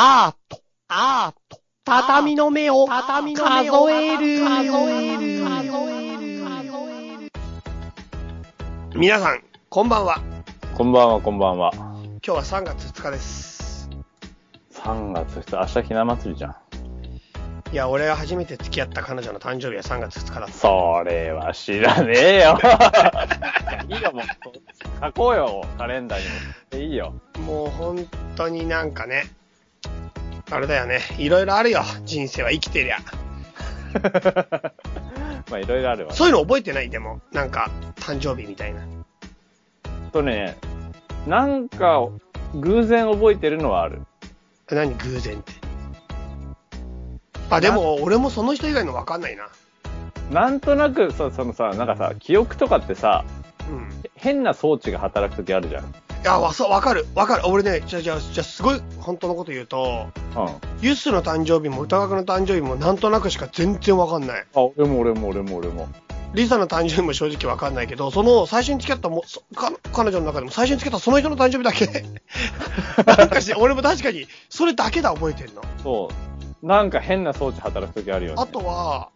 アート、アート、畳の目を、畳の目を数える、数える、数える、数える。皆さん、こんばんは。こんばんは、こんばんは。今日は3月2日です。3月2日、明日ひな祭りじゃん。いや、俺が初めて付き合った彼女の誕生日は3月2日だった。それは知らねえよ。いいよ、もう。書こうよ、カレンダーにも。いいよ。もう本当になんかね、あれだよね。いろいろあるよ。人生は生きてりゃ。まあ、いろいろあるわ、ね。そういうの覚えてない？でも。なんか、誕生日みたいな。とね、なんか、偶然覚えてるのはある。何？偶然って。あ、でも、俺もその人以外の分かんないな。なんとなく、そそのさ、なんかさ、記憶とかってさ、うん。変な装置が働くときあるじゃん。いや、わ、そう、わかる。わかる。俺ね、じゃあ、じゃあ、じゃあ、すごい、本当のこと言うと、うん。ユスの誕生日も歌学の誕生日もなんとなくしか全然わかんない。あ、俺も俺も俺も俺も。リサの誕生日も正直わかんないけど、その最初に付き合ったもそか彼女の中でも最初に付き合ったその人の誕生日だけ。なんかして、俺も確かに、それだけだ覚えてんの。そう。なんか変な装置働くときあるよね。あとは、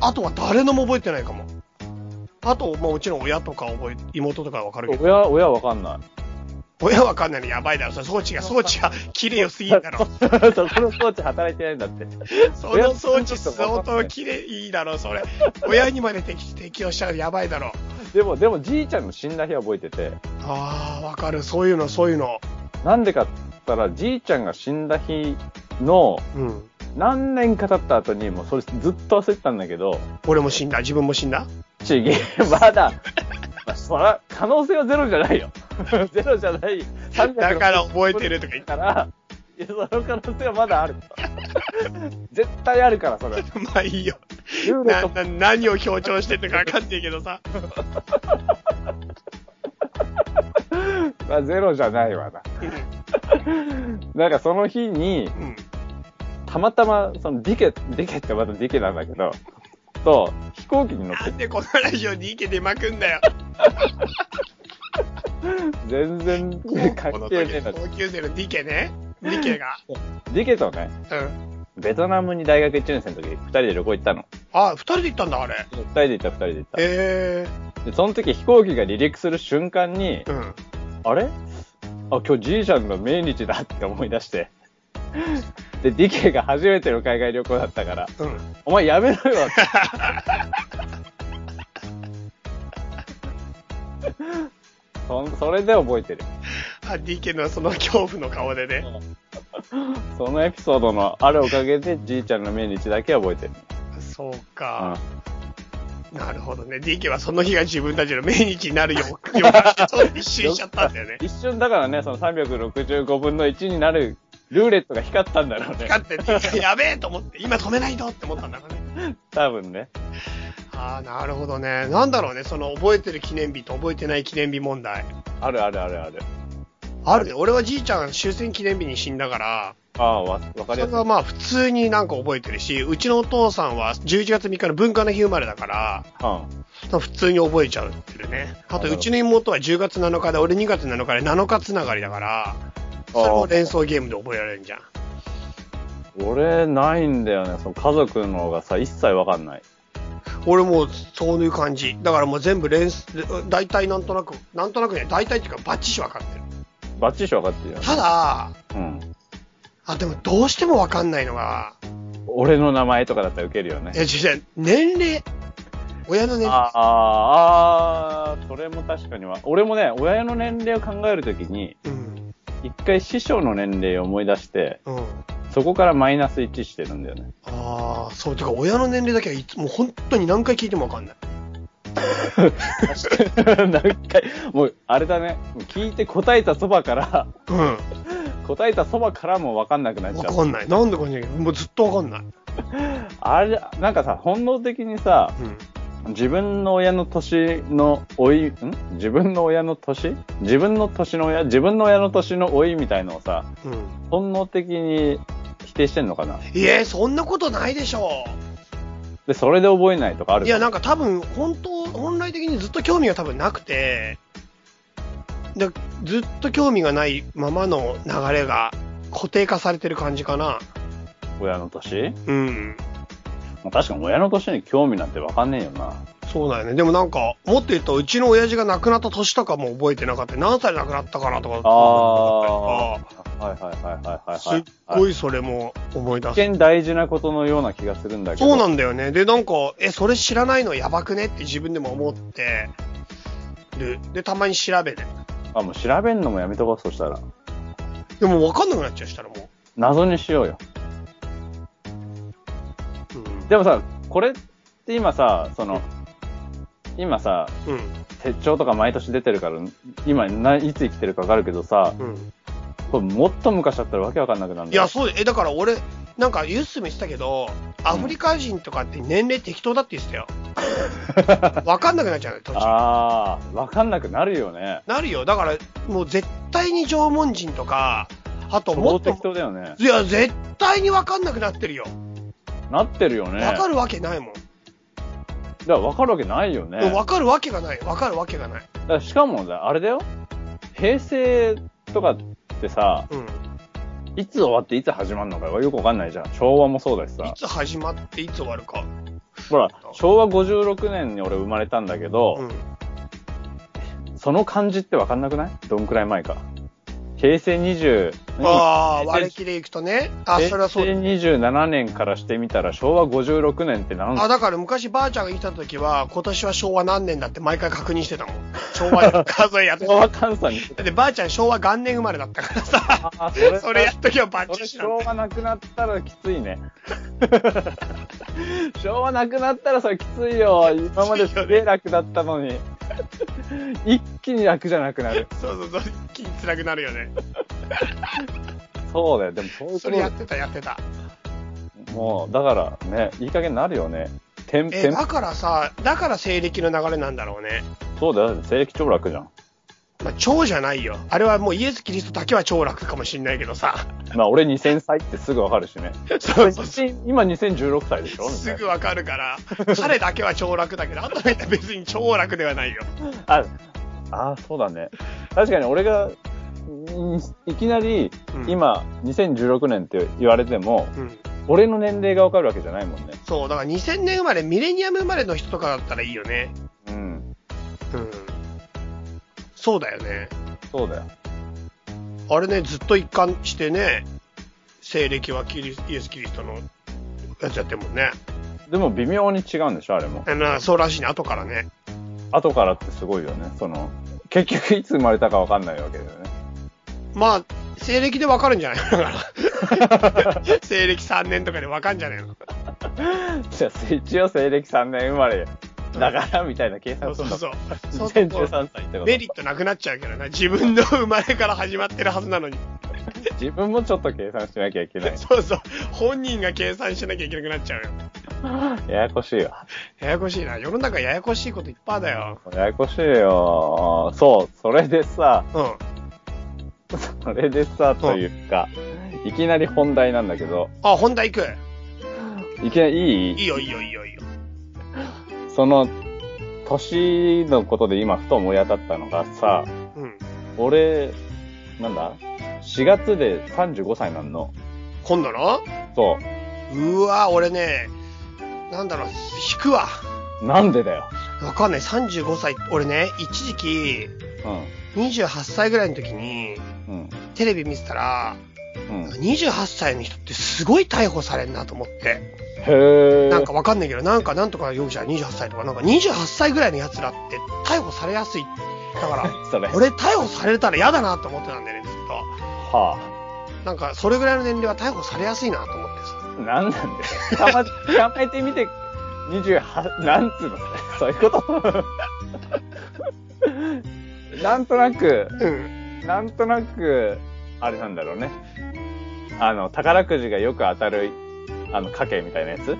あとは誰のも覚えてないかも。あと、まあもちろん親とか覚え、妹とかわかるけど、親、親わかんない。親わかんないのやばいだろ。それ装置が、装置が綺麗よすぎんだろ。そこの装置働いてないんだって。その装置相当綺麗いいだろ、それ。親にまで適適用しちゃうやばいだろ。でも、でもじいちゃんの死んだ日は覚えてて、ああ、わかる。そういうの、そういうの。なんでかって言ったら、じいちゃんが死んだ日のうん。何年か経った後に、もうそれずっと忘れてたんだけど、俺も死んだ。自分も死んだ？ちげえ、まだ、まあ、そら、可能性はゼロじゃないよ。ゼロじゃない。360だから覚えてるとか言っから、いや、その可能性はまだある。絶対あるから、それ。た。まあいいよ。な、な、何を強調してるのかわかんないけどさ。まあ、ゼロじゃないわな。なんかその日に、うん。たまたま、そのディケ、ディケってまたディケなんだけど、と、飛行機に乗ってなんでこのラジオにイケ出まくんだよ。全然関係ねえんだって。同級生のディケね。ディケが。ディケとね、うん。ベトナムに大学1年生の時、二人で旅行行ったの。あ、二人で行ったんだ、あれ。二人で行った、二人で行った。へで、その時飛行機が離陸する瞬間にえ。、うん。あれ？あ、今日じいちゃんの命日だって思い出して。で、ディケが初めての海外旅行だったから、うん。お前やめろよって。そそれで覚えてる。あ、ディケのその恐怖の顔でね。そのエピソードのあるおかげで、じいちゃんの命日だけ覚えてる。そうか。なるほどね。DK はその日が自分たちの命日になるよう、よ一瞬しちゃったんだよね。一瞬だからね、その365分の1になるルーレットが光ったんだろうね。光ってやべえと思って、今止めないとって思ったんだからね。多分ね。ああ、なるほどね。なんだろうね。その覚えてる記念日と覚えてない記念日問題。あるあるあるある。あるね。俺はじいちゃん終戦記念日に死んだから、ああ、わ、わかそれりやすい。はまあ普通になんか覚えてるし、うちのお父さんは11月3日の文化の日生まれだから、うん。普通に覚えちゃうってるね。あと、うちの妹は10月7日で、俺2月7日で7日つながりだから、それも連想ゲームで覚えられるんじゃん。俺、ないんだよね。その家族のがさ、一切わかんない。俺もうそういう感じ。だからもう全部連想、大体なんとなく、なんとなくね、大体っていうかバッチシ分かってる。バッチリわかってるよね。ただ、うん。あ、でもどうしても分かんないのが、俺の名前とかだったらウケるよねい。や、実際、年齢？親の年齢？ああ、それも確かには。俺もね、親の年齢を考えるときに、うん。一回師匠の年齢を思い出して、うん。そこからマイナス1してるんだよね。ああ、そう、てか親の年齢だけはいつもう本当に何回聞いても分かんない。何回、もう、あれだね。聞いて答えたそばから、うん。答えたそばからもわかんなくなっちゃう。分かんない。なんでかんないけど、もうずっと分かんない。あれ、なんかさ、本能的にさ、うん。自分の親の年の老い、ん？自分の親の年？自分の年の親自分の親の年の老いみたいのをさ、うん。本能的に否定してんのかな？いえ、そんなことないでしょで、それで覚えないとかあるいや、なんか多分、本当、本来的にずっと興味が多分なくて、でずっと興味がないままの流れが、固定化されてる感じかな。親の年？うん。確かに親の年に興味なんてわかんねえよな。そうだよね。でもなんか、もっと言うと、うちの親父が亡くなった年とかも覚えてなかった。何歳で亡くなったかなとか。ああ。はいはいはいはいはい。すっごいそれも思い出す。一見大事なことのような気がするんだけど。そうなんだよね。で、なんか、え、それ知らないのやばくねって自分でも思ってる。で、たまに調べて。あ、もう調べんのもやめとこう、そしたら。でも分かんなくなっちゃうしたらも謎にしようよ。う。うん。でもさ、これって今さ、その、今さ、うん。手帳とか毎年出てるから、今ないつ生きてるかわかるけどさ、うん。これもっと昔だったらわけわかんなくなるんだよいや、そうで、え、だから俺、なんかユースも言ってたけど、アフリカ人とかって年齢適当だって言ってたよ。分かんなくなっちゃうよ、途中。ああ、わかんなくなるよね。なるよ。だから、もう絶対に縄文人とか、あとも超っと適、当だよね。いや、絶対に分かんなくなってるよ。なってるよね。分かるわけないもん。だからわかるわけないよね。分かるわけがない。分かるわけがない。だからしかもだ、あれだよ。平成とかってさ、うん。いつ終わっていつ始まるのかよくわかんないじゃん。昭和もそうだしいさ。つ始まっていつ終わるか。ほら、昭和56年に俺生まれたんだけど、うん。その感じってわかんなくない？どんくらい前か。平成20、ああ、割り切りいくとね。あ、それはそうだ。平成27年からしてみたら昭和56年って何あ、だから昔ばあちゃんが生きた時は、今年は昭和何年だって毎回確認してたもん。昭和で数えやって 昭和た。換算にだってばあちゃん昭和元年生まれだったからさ。あそれ それやっときゃバッそれチリしたの昭和なくなったらきついね。昭和なくなったらそれきついよ。今まですげえ楽だったのに。一気に楽じゃなくなる。そうそうそう。一気に辛くなるよね。そうだよ。でもそういうこそれやってた、やってた。ともう、だからね、いい加減になるよね。てん、え、だからさ、だから西暦の流れなんだろうね。そうだよ。西暦超楽じゃん。まあ、超じゃないよ。あれはもうイエス・キリストだけは超楽かもしんないけどさ。まあ俺2000歳ってすぐわかるしね。そうそうそう。今2016歳でしょ？すぐわかるから、彼だけは超楽だけど、あとの人は別に超楽ではないよ。あ、あーそうだね。確かに俺が、んいきなり、うん今、2016年って言われても、うん。俺の年齢がわかるわけじゃないもんね。そう、だから2000年生まれ、ミレニアム生まれの人とかだったらいいよね。うん。うん。そうだよね。そうだよ。あれね、ずっと一貫してね、西暦はキリスイエス・キリストのやつやってるもんね。でも微妙に違うんでしょあれも。あのそうらしいね、後からね。後からってすごいよね。その、結局いつ生まれたかわかんないわけだよね。まあ、西暦でわかるんじゃない？のだから。西暦3年とかでわかんじゃないの？じゃあ、一応西暦3年生まれだから、みたいな計算するの。そうそうそう。そうすると2013歳ってことメリットなくなっちゃうけどな。自分の生まれから始まってるはずなのに。自分もちょっと計算しなきゃいけない。そうそう。本人が計算しなきゃいけなくなっちゃうよ。ややこしいわ。ややこしいな。世の中ややこしいこといっぱいだよ。ややこしいよ。そう、それでさ、うん。それでさ、というか、いきなり本題なんだけど、あ、本題行く。いきなりいい？いいよ、いいよ、いいよ、いいよ。その、年のことで今ふと思い当たったのがさ、うん。俺、なんだ ?4 月で35歳なんの。今度の？そうわ、俺ね、なんだろう、引くわ。う。なんでだよ？わかんない。35歳。俺ね、一時期、28歳ぐらいの時に、うん。うん。テレビ見てたら、うん。28歳の人ってすごい逮捕されんなと思って。へー。なんかわかんないけど、なんかなんとか容疑者28歳とか、なんか28歳ぐらいの奴らって逮捕されやすい。だから。俺逮捕されたら嫌だなと思ってたんだよね、ずっはと。なんか、それぐらいの年齢は逮捕されやすいなと思ってさ。あ。なんなんだよ。たま、考えてみて、28、なんつうの？そういうこと？なんとなく、うん。なんとなく、あれなんだろうね。あの、宝くじがよく当たる、あの、家計みたいなやつ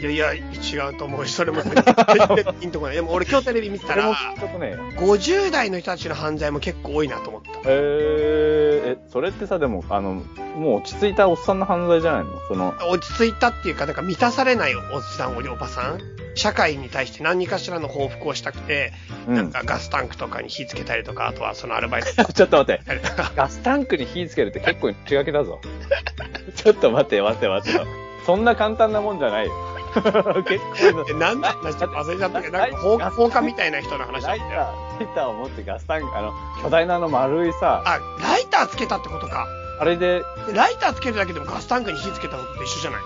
いやいや、違うと思うし、それも全然ピンとこない。でも俺今日テレビ見てたら、50代の人たちの犯罪も結構多いなと思った。えー、え、それってさ、でも、あの、もう落ち着いたおっさんの犯罪じゃないのその、落ち着いたっていうか、なんか満たされないおっさん、おりおばさん社会に対して何かしらの報復をしたくて、なんかガスタンクとかに火つけたりとか、あとはそのアルバイトちょっと待って。ガスタンクに火つけるって結構内がけだぞ。ちょっと待って待って待って。そんな簡単なもんじゃないよ。結構え、なんだ話ちょっと忘れちゃったけど、なんか放火みたいな人の話だライター、ったよ。ライターを持ってガスタンク、あの、巨大なあの丸いさ、あ、ライターつけたってことか。あれで、でライターつけるだけでもガスタンクに火つけたことと一緒じゃない？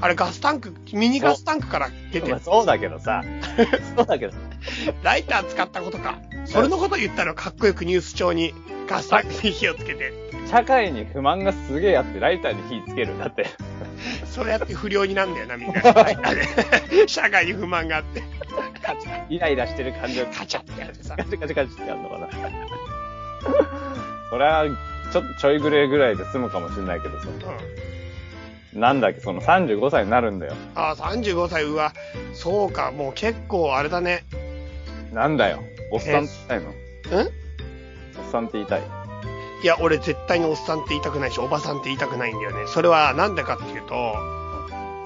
あれガスタンク、ミニガスタンクから出てる。まあそうだけどさ、そうだけど、ライター使ったことか。それのこと言ったらかっこよくニュース帳にガスタンクに火をつけて。社会に不満がすげえあってライターに火つけるんだって。それやって不良になんだよな、みんな。社会に不満があって。カチャ、イライラしてる感じをカチャってやってさカ。チカチカチってやるのかな。それは、ちょっとちょいグレーぐらいで済むかもしれないけどさ。うん。なんだっけ、その35歳になるんだよ。ああ、35歳、うわ。そうか、もう結構あれだね。なんだよ。おっさんって言いたいの？んおっさんって言いたい？いや、俺絶対におっさんって言いたくないし、おばさんって言いたくないんだよね。それはなんでかっていうと、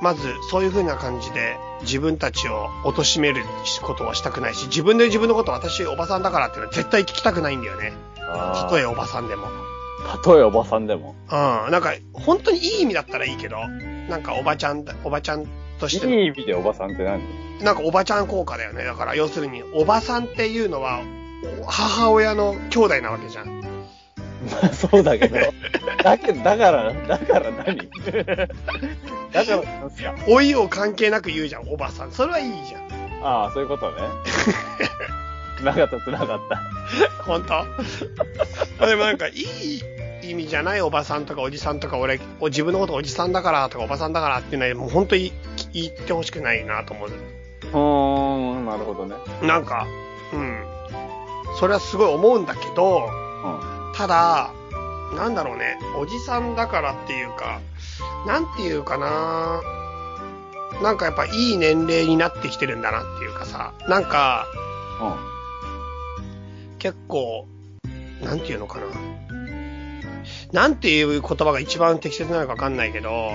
まず、そういう風な感じで、自分たちを貶めることはしたくないし、自分で自分のこと私おばさんだからっていうのは絶対聞きたくないんだよね。たとえおばさんでも。たとえおばさんでも。うん。なんか、本当にいい意味だったらいいけど、なんかおばちゃんだ、おばちゃんといしてのい意味でおばさんって何？なんかおばちゃん効果だよね。だから要するに、おばさんっていうのは、母親の兄弟なわけじゃん。ま あそうだけど。だけど、だから、だから何？だからなんすか老いを関係なく言うじゃん、おばさん。それはいいじゃん。ああ、そういうことね。繋がった、繋がった。本当？まあでもなんか、いい意味じゃない？おばさんとかおじさんとか、俺、お自分のことおじさんだからとかおばさんだからっていうのは、もう本当に言ってほしくないなと思う。うーん、なるほどね。なんか、うん。それはすごい思うんだけど、うん。ただ、なんだろうね、おじさんだからっていうか、なんていうかななんかやっぱいい年齢になってきてるんだなっていうかさ、なんか結構、なんていうのかな。なんていう言葉が一番適切なのかわかんないけど、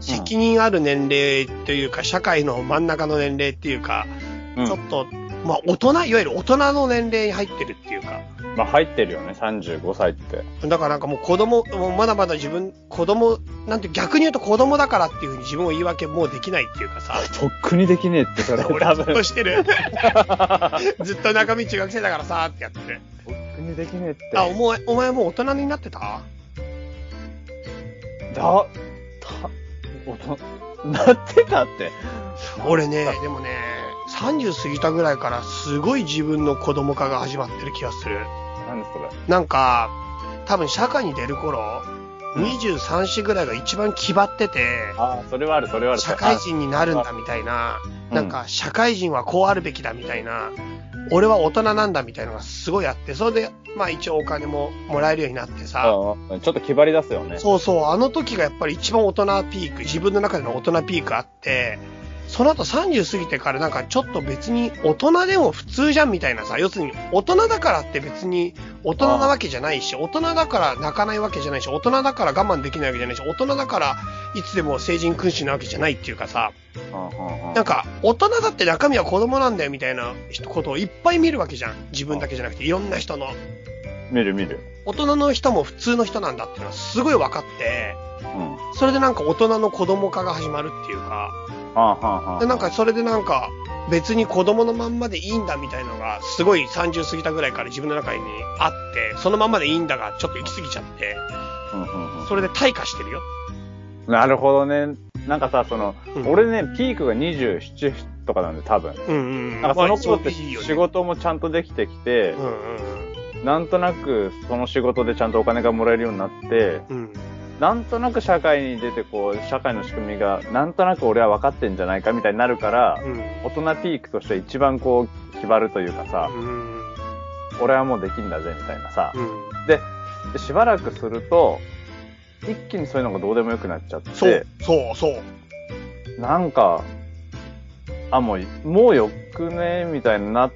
責任ある年齢というか、社会の真ん中の年齢っていうか、うん。ちょっと、まあ大人、いわゆる大人の年齢に入ってるっていうか、まあ入ってるよね、35歳って。だからなんかもう子供、もうまだまだ自分、子供、なんて逆に言うと子供だからっていうふうに自分を言い訳もうできないっていうかさ、とっくにできねえって、それ。俺。ずっとしてる。ずっと中身中学生だからさーってやってる。とっくにできねえって。あ、お前、お前もう大人になってた？だ、た、おと、なってたって。俺ね、でもね、30過ぎたぐらいからすごい自分の子供化が始まってる気がする。何それ。なんか、多分社会に出る頃、23歳ぐらいが一番気張ってて、ああ、それはある、それはある。社会人になるんだみたいな、うんなんか社会人はこうあるべきだみたいな、俺は大人なんだみたいなのがすごいあって、それで、まあ一応お金ももらえるようになってさ、ちょっと気張り出すよね。そうそう、あの時がやっぱり一番大人ピーク、自分の中での大人ピークあって、その後30過ぎてからなんかちょっと別に大人でも普通じゃんみたいなさ、要するに大人だからって別に大人なわけじゃないし、大人だから泣かないわけじゃないし、大人だから我慢できないわけじゃないし、大人だからいつでも成人君主なわけじゃないっていうかさ、なんか大人だって中身は子供なんだよみたいなことをいっぱい見るわけじゃん。自分だけじゃなくていろんな人の。見る見る。大人の人も普通の人なんだっていうのはすごい分かって、うん。それでなんか大人の子供化が始まるっていうか。でなんかそれでなんか別に子供のまんまでいいんだみたいなのがすごい30過ぎたぐらいから自分の中にあって、そのまんまでいいんだがちょっと行き過ぎちゃって、うんうんうんそれで退化してるよ。なるほどね。なんかさ、その、うん俺ね、ピークが27とかなんで、多分。うんうん。なんかその頃って仕事もちゃんとできてきてう、んうんなんとなくその仕事でちゃんとお金がもらえるようになって、うん。うん。なんとなく社会に出てこう、社会の仕組みが、なんとなく俺は分かってんじゃないかみたいになるから、うん。大人ピークとして一番こう、気張るというかさ、うん。俺はもうできんだぜみたいなさ、うん。で、でしばらくすると、一気にそういうのがどうでもよくなっちゃって、そう、そう、そう。なんか、あ、もう、もうよくねみたいになっ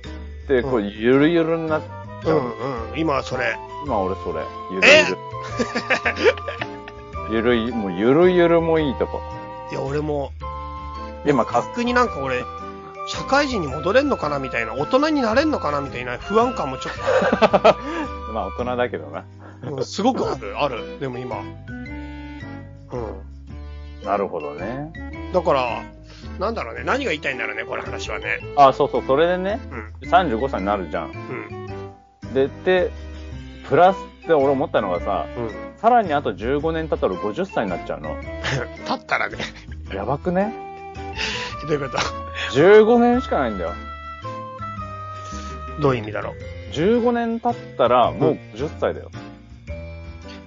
て、こう、ゆるゆるになっちゃう。うんうん。今はそれ。今俺それ。ゆるゆる。ゆるい、もうゆるゆるもいいとこ。いや、俺も、今か、逆になんか俺、社会人に戻れんのかなみたいな、大人になれんのかなみたいな不安感もちょっ まあ大人だけどな。と、うんすごくある、ある。でも今。うん。なるほどね。だから、なんだろうね。何が言いたいんだろうね、これ話はね。あ、そうそう、それでね、うん。35歳になるじゃん。うん。で、で、プラスって俺思ったのがさ、うん。さらにあと15年経ったら50歳になっちゃうの。立ったらね。やばくね？どういうこと ?15 年しかないんだよ。どういう意味だろう？15年経ったらもう50歳だよ。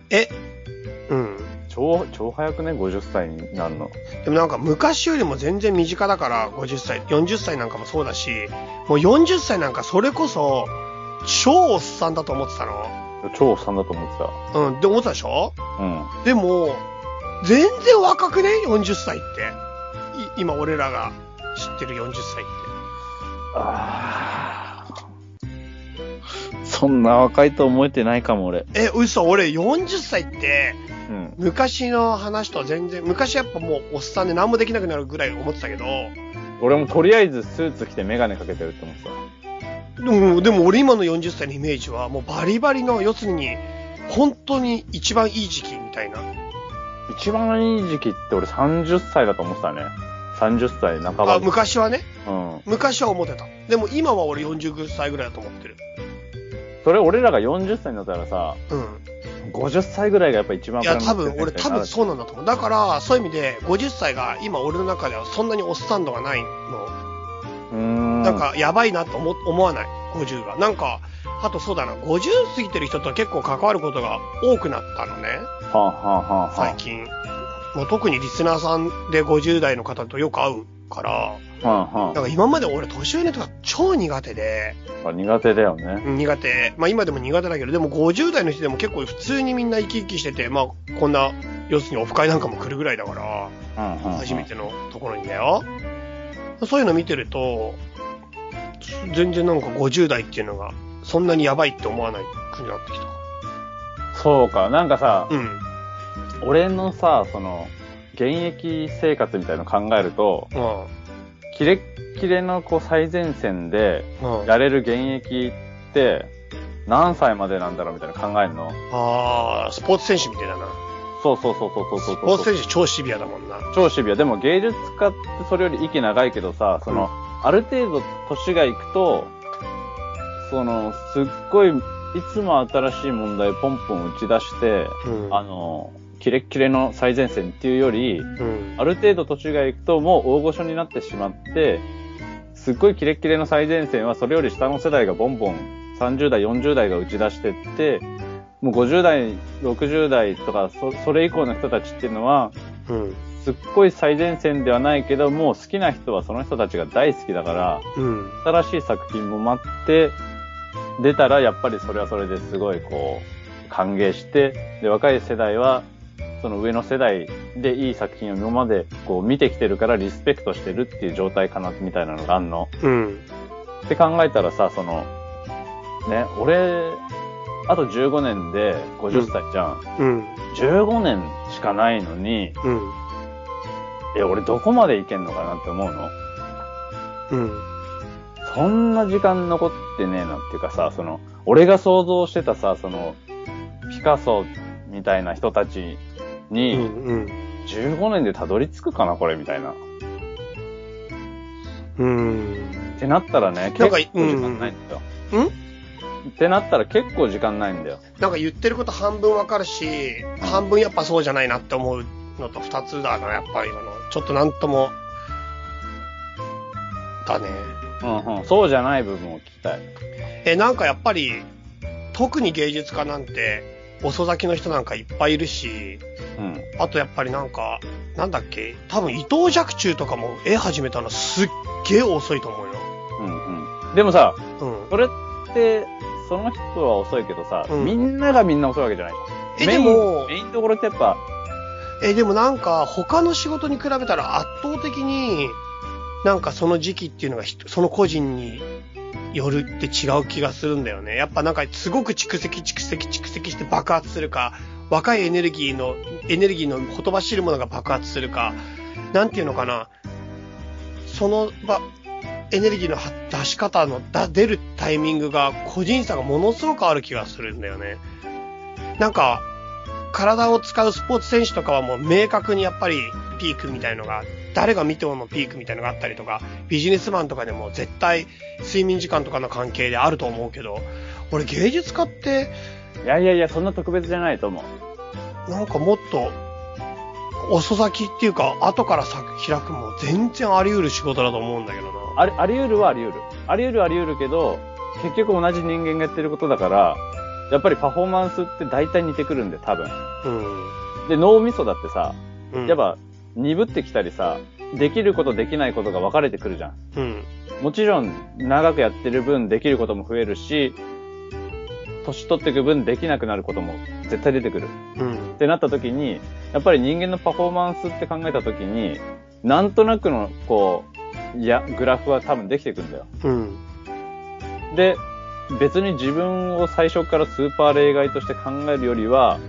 え？うん。超、超早くね ?50 歳になるの。でもなんか昔よりも全然身近だから、50歳、40歳なんかもそうだし、もう40歳なんかそれこそ、超おっさんだと思ってたの。超おっさんだと思ってた。うん、って思ってたでしょ？うん。でも、全然若くね ?40 歳って。い今俺らが知ってる40歳って。あそんな若いと思えてないかも、俺。え、嘘、俺40歳って、うん。昔の話とは全然、昔やっぱもうおっさんで何もできなくなるぐらい思ってたけど、俺もとりあえずスーツ着てメガネかけてるって思ってた。でも、でも俺今の40歳のイメージはもうバリバリの、要するに、本当に一番いい時期みたいな。一番いい時期って俺30歳だと思ってたね。30歳半ば。あ、昔はね。うん。昔は思ってた。でも今は俺40歳ぐらいだと思ってる。それ俺らが40歳になったらさ、うん。50歳ぐらいがやっぱ一番いや、多分、俺多分そうなんだと思う。だから、そういう意味で、50歳が今俺の中ではそんなにおっさん度がないの。なん、か、やばいなと思思わない？50が。なんか、あとそうだな、50過ぎてる人と結構関わることが多くなったのね。はあ、はあはあはあ、最近。もう特にリスナーさんで50代の方とよく会うから、はあはなんか今まで俺年上の人が超苦手で、あ、苦手だよね。苦手。まあ今でも苦手だけど、でも50代の人でも結構普通にみんな生き生きしてて、まあこんな、要するにオフ会なんかも来るぐらいだから、うんうんうん初めてのところにだよ。そういうの見てると、全然なんか50代っていうのが、そんなにやばいって思わないくなってきた。そうか、なんかさ、うん。俺のさ、その、現役生活みたいなの考えると、うん。キレッキレのこう最前線でうん。やれる現役って何歳までなんだろうみたいな考えるの？ああ、スポーツ選手みたいだな。そうそうそうそうそうそうスポーツ選手超シビアだもんな。超シビア。でも芸術家ってそれより息長いけどさ、その、ある程度年がいくと、その、すっごい、いつも新しい問題ポンポン打ち出して、うん。あの、キレッキレの最前線っていうより、うん。ある程度年がいくともう大御所になってしまって、すっごいキレッキレの最前線はそれより下の世代がボンボン30代、40代が打ち出してって、もう50代、60代とかそそれ以降の人たちっていうのは、うん。すっごい最前線ではないけど、もう好きな人はその人たちが大好きだから、うん。新しい作品も待って、出たらやっぱりそれはそれですごいこう、歓迎して、で、若い世代は、その上の世代でいい作品を今までこう見てきてるからリスペクトしてるっていう状態かな、みたいなのがあんの。うん。って考えたらさ、その、ね、俺、あと15年で50歳じゃん。うん。15年しかないのに、うん。え、俺どこまでいけんのかなって思うの？うん。そんな時間残ってねえなっていうかさ、その、俺が想像してたさ、その、ピカソみたいな人たちうに、ん。うん。15年でたどり着くかな、これ、みたいな。っうん。てなったらね、結構か時間ないんだよ。うんってなったら結構時間ないんだよ。なんか言ってること半分わかるし、半分やっぱそうじゃないなって思うのと二つだな、やっぱり今の。ちょっとなんとも、だね。うんうん。そうじゃない部分を聞きたい。え、なんかやっぱり、特に芸術家なんて、遅咲きの人なんかいっぱいいるし、うん。あとやっぱりなんか、なんだっけ、多分伊藤若冲とかも絵始めたのすっげえ遅いと思うよ。うんうん。でもさ、うん。それって、その人は遅いけどさ、うんみんながみんな遅いわけじゃないえ、メインでも、メインどころってやっぱ、え、でもなんか他の仕事に比べたら圧倒的に、なんかその時期っていうのがひその個人によるって違う気がするんだよね。やっぱなんかすごく蓄積蓄積蓄積して爆発するか、若いエネルギーの、エネルギーのほとばしるものが爆発するか、なんていうのかな。そのば、エネルギーのは出し方のだ出るタイミングが個人差がものすごくある気がするんだよね。なんか、体を使うスポーツ選手とかはもう明確にやっぱりピークみたいのが、誰が見てものピークみたいのがあったりとか、ビジネスマンとかでも絶対睡眠時間とかの関係であると思うけど、俺芸術家って、いやいやいや、そんな特別じゃないと思う。なんかもっと、遅咲きっていうか、後から開くも全然あり得る仕事だと思うんだけどな。あり、あり得るはあり得る。あり得るはあり得るけど、結局同じ人間がやってることだから、やっぱりパフォーマンスって大体似てくるんで、多分。うん。で、脳みそだってさ、うん。やっぱ鈍ってきたりさ、できることできないことが分かれてくるじゃん。うん。もちろん、長くやってる分できることも増えるし、年取っていく分できなくなることも絶対出てくる。うんっ。てなった時に、やっぱり人間のパフォーマンスって考えた時に、なんとなくの、こう、いや、グラフは多分できていくんだよ。うん。で、別に自分を最初からスーパー例外として考えるよりは、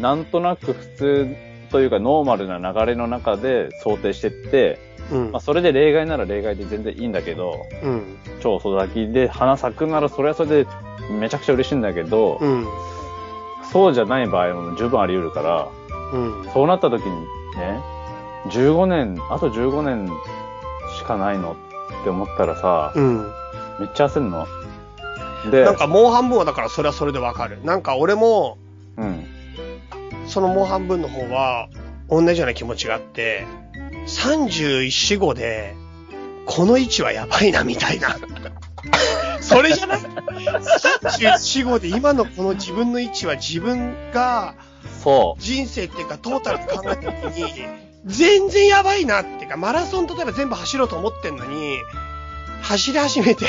なんとなく普通というかノーマルな流れの中で想定してって、うんまあ、。それで例外なら例外で全然いいんだけど、うん。超遅咲きで花咲くならそれはそれでめちゃくちゃ嬉しいんだけど、うん。そうじゃない場合も十分あり得るから、うん。そうなった時にね、15年、あと15年しかないのって思ったらさ、うん。めっちゃ焦んの？で、なんかもう半分はだからそれはそれでわかる。なんか俺も、うん。そのもう半分の方は、同じような気持ちがあって、31、4、5で、この位置はやばいな、みたいな。それじゃない ?31、5で今のこの自分の位置は自分がそ人生っていうかトータルで考えた時に、全然やばいなっていうか、マラソン例えば全部走ろうと思ってんのに、走り始めて、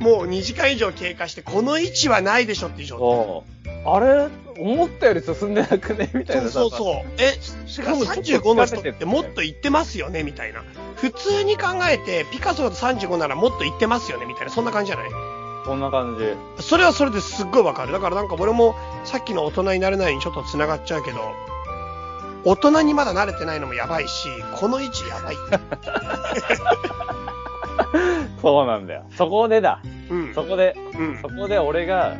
もう2時間以上経過して、この位置はないでしょっていうう。状そう。あれ？思ったより進んでなくね？みたい態。なさ。そうそうそう。え、しかも35の人ってもっと行ってますよね？みたいな。普通に考えて、ピカソだと35ならもっと行ってますよね？みたいな、そんな感じじゃない？そんな感じ。それはそれですっごいわかる。だからなんか俺もさっきの大人になれないにちょっと繋がっちゃうけど、大人にまだ慣れてないのもやばいし、この位置やばい。そうなんだよ。そこでだ。うん。そこで、うんそ。こで俺が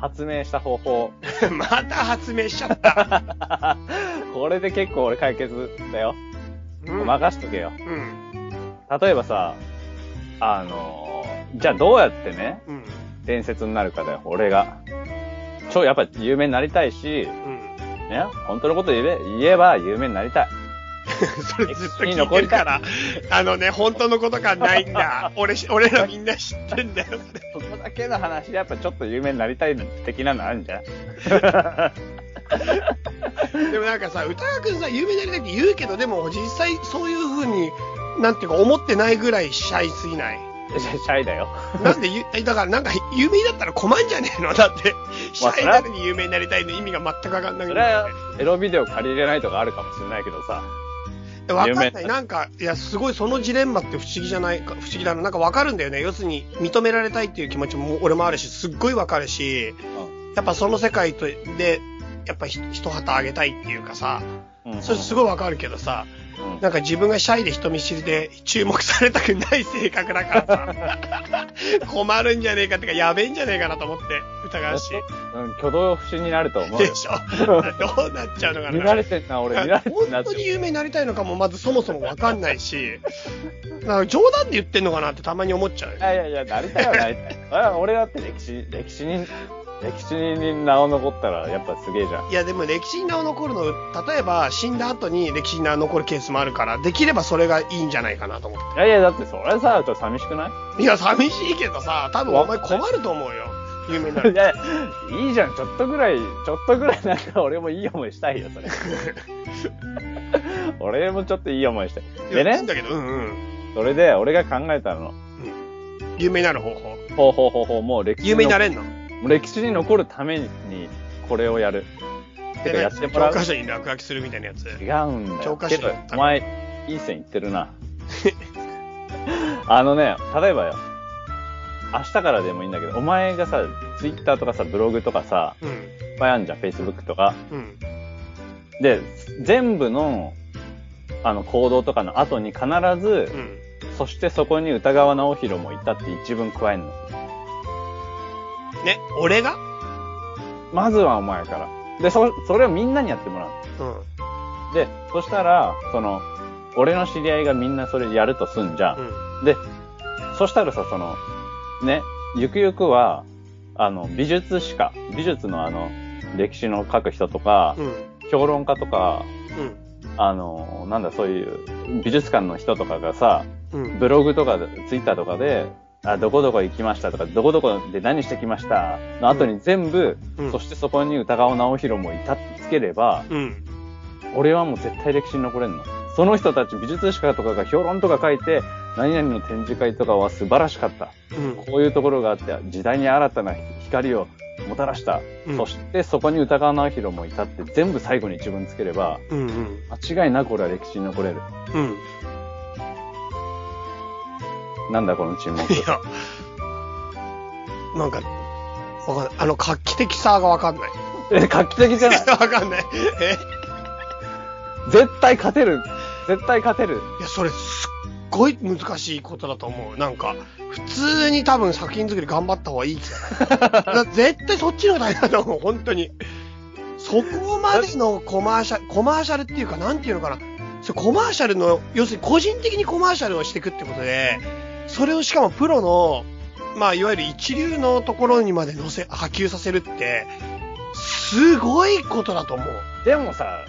発明した方法。また発明しちゃった。これで結構俺解決だよ。うん。任しとけよ。うん。例えばさ、あのーじゃあどうやってね、うん。伝説になるかだよ、俺が。超やっぱ有名になりたいし、うん。ね、本当のこと言え言えば有名になりたい。それずっと聞いてるから、あのね、本当のことがないんだ。俺し、俺らみんな知ってんだよ、それ。そこだけの話でやっぱちょっと有名になりたい的なのあるんじゃん でもなんかさ、歌川くんさ、有名になりたいって言うけど、でも実際そういう風に、なんていうか思ってないぐらいシャイすぎない？シャイだよ。なんでだからなんか有名だったら困んじゃねえの？だって、シャイなのに有名になりたいの？意味が全くわかんないそれはエロビデオ借りれないとかあるかもしれないけどさ。わかんない。なんか、いや、すごいそのジレンマって不思議じゃないか、不思議だな。なんかわかるんだよね。要するに、認められたいっていう気持ちも俺もあるし、すっごいわかるし、やっぱその世界とで、やっぱひ一旗あげたいっていうかさ、うんそれすごいわかるけどさ、うんなんか自分がシャイで人見知りで注目されたくない性格だからさ、困るんじゃねえかってか、やべえんじゃねえかなと思って、疑うし。うん、挙動不審になると思うよ。でしょどうなっちゃうのかな見られてんな、俺見られてんな。本当に有名になりたいのかもまずそもそもわかんないし、なんか冗談で言ってんのかなってたまに思っちゃうい。やいやいや、なりたいはなりたい。あ俺だって歴史、歴史に、歴史に名を残ったらやっぱすげえじゃん。いやでも歴史に名を残るの、例えば死んだ後に歴史に名を残るケースもあるから、できればそれがいいんじゃないかなと思っいやいや、だってそれさ、ちょっと寂しくない？て。いや、寂しいけどさ、多分お前困ると思うよ。有名になるい。や、いいじゃん、ちょっとぐらい、ちょっとぐらいなんか俺もいい思いしたいよ、それ。俺もちょっといい思いしたい。でね、いやいいんだけど、うんうん。それで俺が考えたの。有名になる方法。ほうほうほうほう、もう歴史れ有名になれんの？歴史に残るためにこれをやる。てかやってもらう？教科書に落書きするみたいなやつ？違うんだよ。教科書けど、お前、いい線いってるな。あのね、例えばよ。明日からでもいいんだけど、お前がさ、ツイッターとかさ、ブログとかさ、うん。いっぱいあんじゃん、フェイスブックとか。うん。で、全部のあの、行動とかの後に必ず、うん。そしてそこに歌川直弘もいたって一文加えんの。ね、俺が？まずはお前から。で、そ、それをみんなにやってもらううん。の。で、そしたら、その、俺の知り合いがみんなそれやるとすんじゃん。うん。で、そしたらさ、その、ね、ゆくゆくは、あの、美術史家、美術のあの、歴史の書く人とか、うん。評論家とか、うん。あの、なんだ、そういう美術館の人とかがさ、うん。ブログとかで、ツイッターとかで、あ、どこどこ行きましたとか、どこどこで何してきました？の後に全部、うんそしてそこに歌川直弘もいたってつければ、うん。俺はもう絶対歴史に残れんの。その人たち美術史家とかが評論とか書いて、何々の展示会とかは素晴らしかった。うん。こういうところがあって、時代に新たな光をもたらした。うんそしてそこに歌川直弘もいたって全部最後に一文つければ、うん。うん。間違いなく俺は歴史に残れる。うん。なんだこの沈黙。いや、なんか、わかんない。あの、画期的さがわかんない。え、画期的じゃない？わかんない。え？絶対勝てる。絶対勝てる。いや、それすっごい難しいことだと思う。なんか、普通に多分作品作り頑張った方がいい気がない。だ絶対そっちの方が大変だと思う、本当に。そこまでのコマーシャル、コマーシャルっていうか、なんていうのかな。それコマーシャルの、要するに個人的にコマーシャルをしていくってことで、それをしかもプロの、まあ、いわゆる一流のところにまで乗せ、波及させるって、すごいことだと思う。でもさ、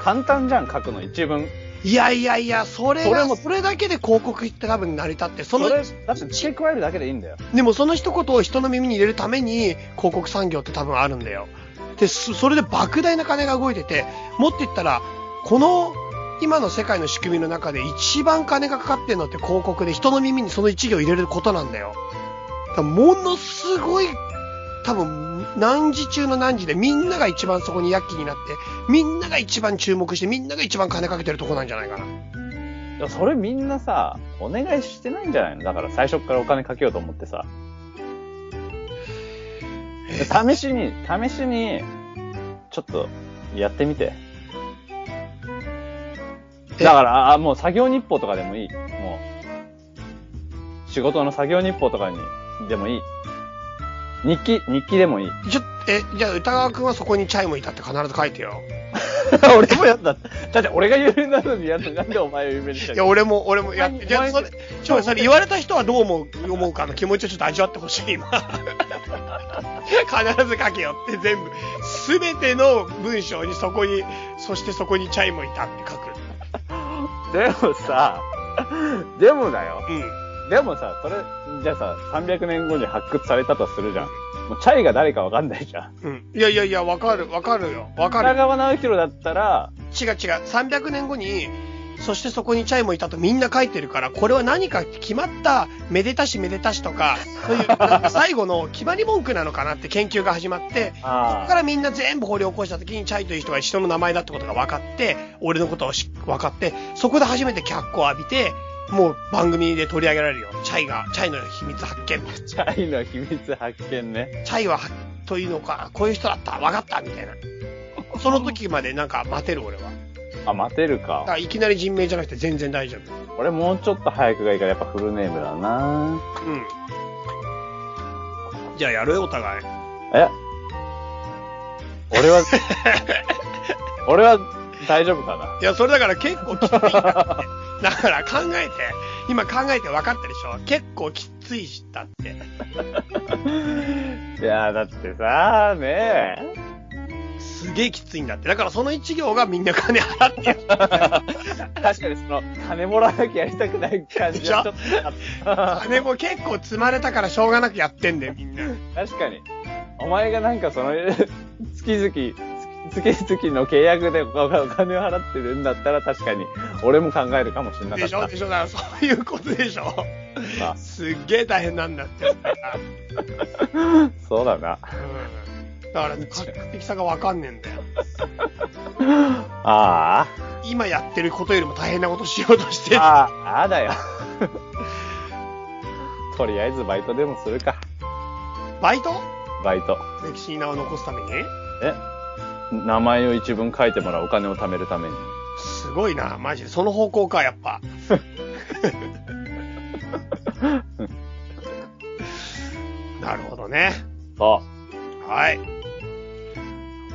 簡単じゃん、書くの一文。いやいやいや、それが、それもそれだけで広告って多分成り立って、その、それ、だって付け加えるだけでいいんだよ。でもその一言を人の耳に入れるために広告産業って多分あるんだよ。で、そそれで莫大な金が動いてて、もっと言ったら、この今の世界の仕組みの中で一番金がかかってるのって広告で人の耳にその一行入れることなんだよ。だものすごい、多分何時中の何時でみんなが一番そこに躍起になって、みんなが一番注目してみんなが一番金かけてるとこなんじゃないかな。いやそれみんなさ、お願いしてないんじゃないの？だから最初からお金かけようと思ってさ。試しに、試しに、ちょっと、やってみて。えだから、あ、もう作業日報とかでもいい。もう、仕事の作業日報とかに、でもいい。日記、日記でもいい。ちょ、え、じゃあ歌川くんはそこにチャイムいたって必ず書いてよ。俺もやった。だって俺が有名なのにやるなんでお前を有名にしたいや、俺も、俺もやって、お前じゃあ、それ、ちょ、それ言われた人はどう思う、思うかの気持ちをちょっと味わってほしい、今。必ず書けよって全部、すべての文章にそこに、そしてそこにチャイムいたって書く。でもさ、でもだよ。うん。でもさ、それ、じゃあさ、300年後に発掘されたとするじゃん。もうチャイが誰かわかんないじゃん。うん。いやいやいや、わかる、わかるよ。わか北る。川直弘だったら、違う違う。300年後に、そしてそこにチャイムいたとみんな書いてるから、これは何か決まった、めでたしめでたしとか、そういう、最後の決まり文句なのかなって研究が始まって、そこあからみんな全部掘り起こした時にチャイという人が人の名前だってことが分かって、俺のことをし分かって、そこで初めて脚光を浴びて、もう番組で取り上げられるよ。チャイが、チャイの秘密発見。チャイの秘密発見ね。チャイは、というのか、こういう人だった、分かった、みたいな。その時までなんか待てる俺は。あ、待てるだか。からいきなり人名じゃなくて全然大丈夫。俺もうちょっと早くがいいからやっぱフルネームだなうん。じゃあやるよ、お互い。え？俺は、俺は大丈夫かな？いや、それだから結構きついんだって。だから考えて、今考えて分かったでしょ？結構きついしたって。いや、だってさ、ねえ。すげえきついんだって。だからその一行がみんな金払ってる。確かにその、金もらわなきゃやりたくない感じはちょっとあった。金も結構積まれたからしょうがなくやってんだよ、みんな。確かに。お前がなんかその、月々、月々の契約でお金を払ってるんだったら確かに、俺も考えるかもしれなかっ。でしたょ？でしょ？だからそういうことでしょ？まあすっげえ大変なんだって。そうだな。うん。だからね、画期的さがわかんねえんだよ。あ今やってることよりも大変なことしようとしてあ。る。ああ、ああだよ。とりあえずバイトでもするか。バイト？バイト。歴史に名を残すために？え？名前を一文書いてもらうお金を貯めるために。すごいな、マジで。その方向か、やっぱ。なるほどね。そはい。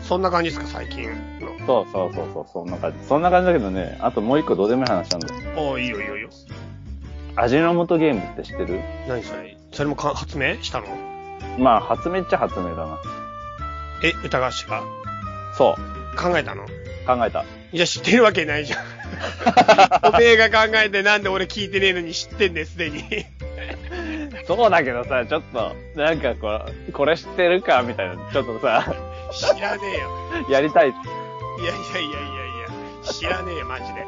そんな感じですか、最近の。う。そうそうそうそう、そんな感じ。そんな感じだけどね、あともう一個どうでもいい話なんだよ。おいいよいいよいいよ。味の素ゲームって知ってる？何それ？それもか発明したの？まあ、発明っちゃ発明だな。え、歌合詞がそう。考えたの？考えた。いや、知ってるわけないじゃん。おめえが考えてなんで俺聞いてねえのに知ってんねすでに。そうだけどさ、ちょっと、なんかこう、これ知ってるかみたいな、ちょっとさ、知らねえよ。やりたい。いやいやいやいやいや、知らねえよ、マジで。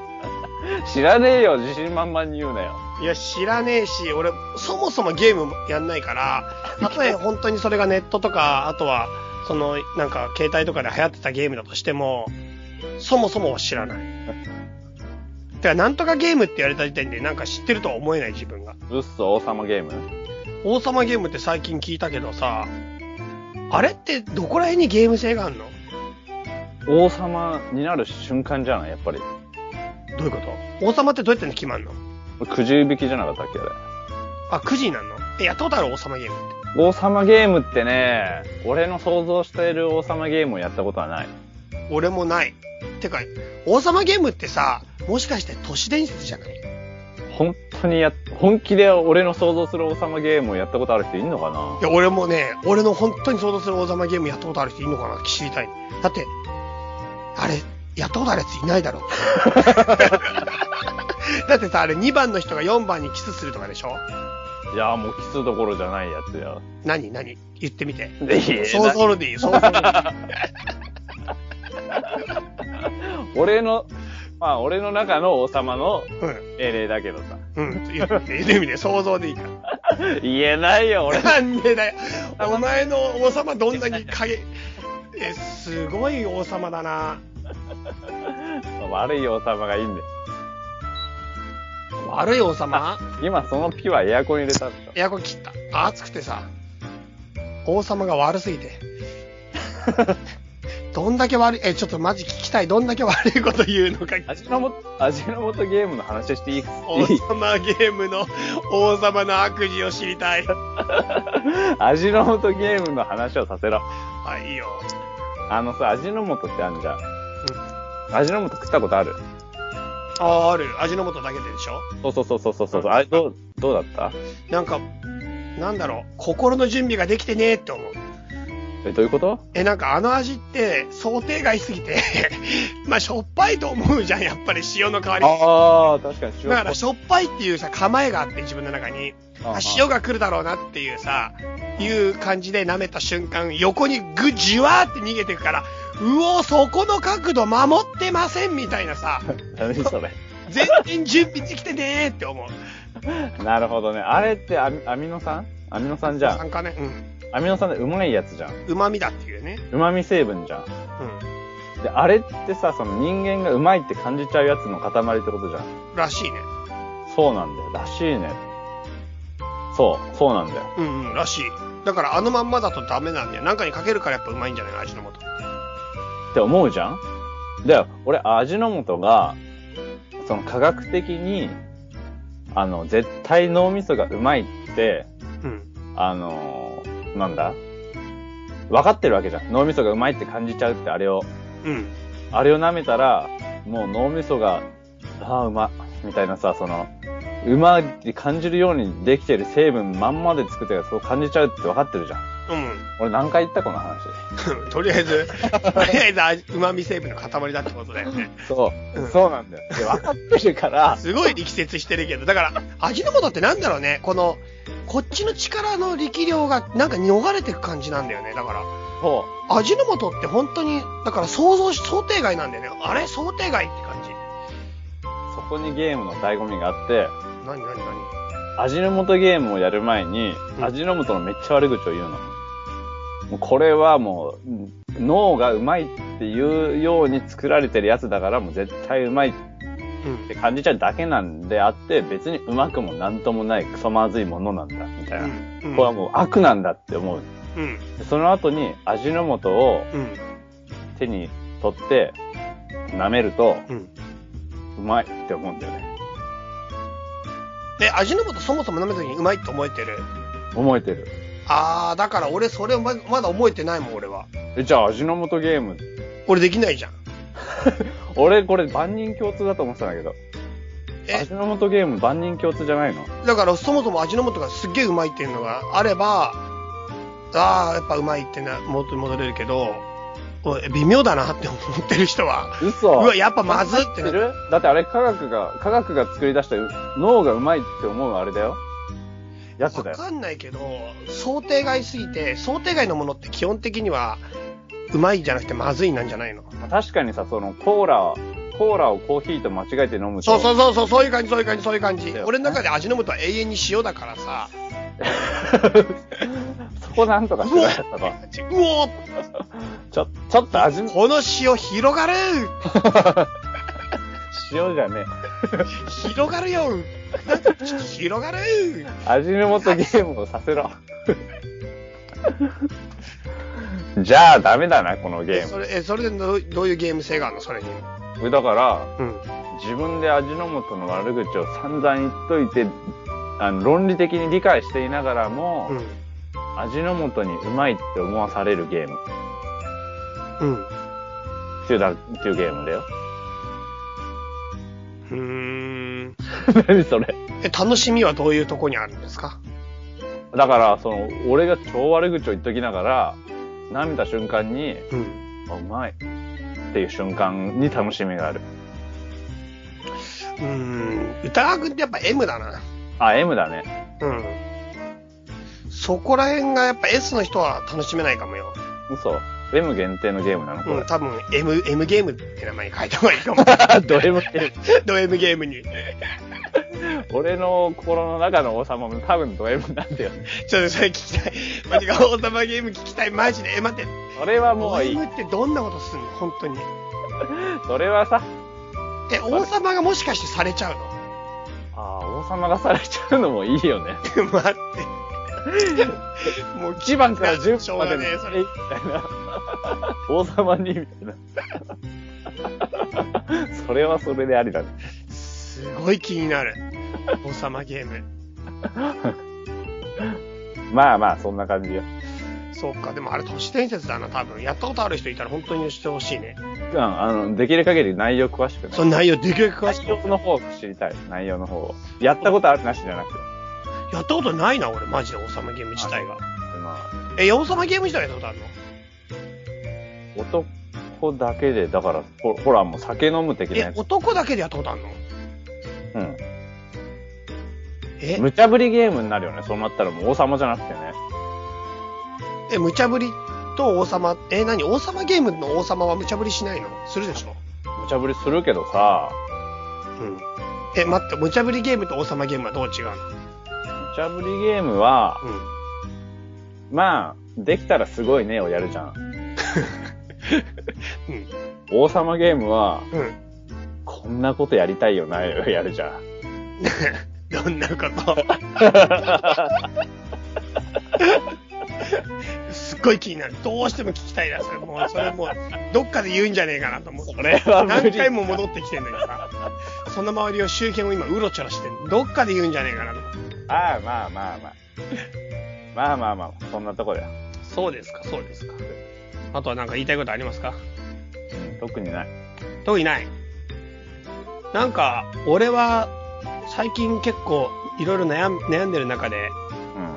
知らねえよ、自信満々に言うなよ。いや、知らねえし、俺、そもそもゲームやんないから、たとえ本当にそれがネットとか、あとは、その、なんか、携帯とかで流行ってたゲームだとしても、そもそもは知らない。てか、なんとかゲームって言われた時点で、なんか知ってるとは思えない自分が。うっそ、王様ゲーム？王様ゲームって最近聞いたけどさ、あれってどこら辺にゲーム性があるの？王様になる瞬間じゃない？やっぱり。どういうこと？王様ってどうやって決まんの？くじ引きじゃなかったっけ？あれ。あ、9時になるの？え、やったことある？王様ゲームって。王様ゲームってね、俺の想像している王様ゲームをやったことはない。俺もない。てか、王様ゲームってさ、もしかして都市伝説じゃない？本当にや、本気で俺の想像する王様ゲームをやったことある人いんのかな？いや、俺もね、俺の本当に想像する王様ゲームやったことある人いるのかな？って知りたい。だって、あれ、やったことあるやついないだろ。だってさ、あれ2番の人が4番にキスするとかでしょ？いや、もうキスどころじゃないやつや。何？何？言ってみて。想像でいいよ、想像でいい。俺の、まあ俺の中の王様のうん。英霊だけどさ。うん。言って言ってみて、想像でいいから。言えないよ、俺。なんでだよ。お前の王様どんなに影、え、すごい王様だな。悪い王様がいいんだよ。悪い王様？今そのピはエアコン入れたんだ。エアコン切った。暑くてさ、王様が悪すぎて。どんだけ悪い、え、ちょっとマジ聞きたい。どんだけ悪いこと言うのか。味の素、味の素ゲームの話していい？王様ゲームの王様の悪事を知りたい。味の素ゲームの話をさせろ。はい、いいよ。あのさ、味の素ってあんじゃん。味の素食ったことある？ああ、ある。味の素だけででしょ？そうそうそうそうそうそう。あれどう、どうだった？なんか、なんだろう。心の準備ができてねーって思う。え、どういうこと？え、なんかあの味って想定外すぎて、まあしょっぱいと思うじゃん、やっぱり塩の代わりに。ああ、確かに塩だからしょっぱいっていうさ、構えがあって自分の中に、あ、塩が来るだろうなっていうさ、いう感じで舐めた瞬間、横にぐ、じわーって逃げてくから、うお、そこの角度守ってませんみたいなさ、何それ。全然準備できてねーって思う。なるほどね。あれってアミアミノ酸？アミノ酸じゃん。なんかね、うん。アミノ酸でうまいやつじゃん。旨味だっていうね。うまみ成分じゃん。うで、あれってさ、その人間がうまいって感じちゃうやつの塊ってことじゃん。ん。らしいね。そうなんだよ。らしいね。そう、そうなんだよ。うんうん、らしい。だからあのまんまだとダメなんだよ。なんかにかけるからやっぱうまいんじゃない味の素って。って思うじゃん？で、俺、味の素が、その科学的に、あの、絶対脳みそがうまいって、うん。あのーなんだ？分かってるわけじゃん。脳みそがうまいって感じちゃうってあれを、うん。あれを舐めたら、もう脳みそが、ああ、うま、みたいなさ、その、うまって感じるようにできてる成分まんまで作ってそう感じちゃうって分かってるじゃん。うん。俺何回言ったこの話？とりあえず、とりあえず味、旨味成分の塊だってことだよね。そう、うんそうなんだよ。で、分かってるから、すごい力説してるけど、だから、味の素ってなんだろうね。この、こっちの力の力量がなんか逃れてく感じなんだよね。だから、そ味の素って本当に、だから想像し、想定外なんだよね。あれ？想定外って感じ。う、そこにゲームの醍醐味があって、何？何？何？味の素ゲームをやる前に、うん味の素のめっちゃ悪口を言うの。もうこれはもう、うん脳がうまいっていうように作られてるやつだからもう絶対うまいっうんて。感じちゃうだけなんであって、別にうまくもなんともないクソまずいものなんだ、みたいな。うん。これはもう悪なんだって思う。その後に味の素をうん。手に取って舐めると、うまいって思うんだよね。で、味の素そもそも舐めた時にうまいって思えてる？思えてる。あー、だから俺それままだ覚えてないもん、俺は。え、じゃあ味の素ゲーム。俺できないじゃん。俺これ万人共通だと思ってたんだけど。え？味の素ゲーム万人共通じゃないの？だからそもそも味の素がすっげえうまいっていうのがあれば、あー、やっぱうまいってな、元に戻れるけど、おい微妙だなって思ってる人は、嘘うわ、やっぱまずってな知ってるだってあれ科学が、科学が作り出した脳がうまいって思うあれだよ。やつだよ。わかんないけど、想定外すぎて、想定外のものって基本的には、うまいじゃなくてまずいなんじゃないの？まあ確かにさ、そのコーラ、コーラをコーヒーと間違えて飲むと。そうそうそうそう、そういう感じ、そういう感じ、そういう感じ。俺の中で味の素は永遠に塩だからさ、そこなんとかしてなかったか。うおーちょ、ちょっと味、この塩広がる 塩じゃね広がるよ広がるえ。味の素ゲームをさせろ。じゃあダメだな、このゲーそれ、え、それでどういうゲーム性があるの？それに。ム。だから、うん。自分で味の素の悪口を散々言っといて、あの論理的に理解していながらも、うん。味の素にうまいって思わされるゲームうん。っていうだっていうゲームだよ。うーん。何それ？え、楽しみはどういうとこにあるんですか？だから、その、俺が超悪口を言っときながら、舐めた瞬間に、うん。あうまいっていう瞬間に楽しみがある。うーん。歌川くんってやっぱ M だな。あ、M だね。うん。そこら辺がやっぱ S の人は楽しめないかもよ。嘘。M 限定のゲームなの？これ。うん、多分 M、M ゲームって名前に変えた方がいいかも。ド M ゲーム。ド M ゲームに。俺の心の中の王様も多分ド M なんだよね。ちょっとそれ聞きたい。マジか、王様ゲーム聞きたい。マジで。え、待って。それはもドういい M。ってどんなことすんの？本当に。それはさ、え、王様がもしかしてされちゃうああ、王様がされちゃうのもいいよね。の 待って。もう1番から10しょう番までがねえ、それ。みたいな。王様に、みたいな。それはそれでありだね。すごい気になる。王様ゲーム。まあまあ、そんな感じよ。そうか、でもあれ都市伝説だな、多分。やったことある人いたら本当にしてほしいね。うん、あの、できる限り内容詳しくね。その内容できるだけ詳し内く。容の方を知りたい。内容の方を。やったことあるなしじゃなくて。やったことないな、俺、マジで王様ゲーム自体が。まえ、王様ゲーム自体やったことあるの？あ、男だけで、だから、ほほら、もう酒飲む的なえや、つ。男だけでやったことあるの？うん。え、無茶ぶりゲームになるよね。そうなったらもう王様じゃなくてね。え、無茶ぶりと王様、え、何？王様ゲームの王様は無茶ぶりしないの？するでしょ？無茶ぶりするけどさ、うん。え、待って、無茶ぶりゲームと王様ゲームはどう違うの？無茶ぶりゲームは、うん。まあ、できたらすごいねをやるじゃん。うん。王様ゲームは、うん。こんなことやりたいよな、よやるじゃん。どんなことすっごい気になる。どうしても聞きたいな、それ。もう、それもう、どっかで言うんじゃねえかなと思って。それは何。回も戻ってきてんのにさ。その周りを周辺を今、うろちょろしてんどっかで言うんじゃねえかなと思って。ああ、まあまあまあ。まあまあまあ、そんなとこだよ。そうですか、そうですか。あとは何か言いたいことありますか、特にない。特にない。なんか、俺は、最近結構、いろいろ悩んでる中で、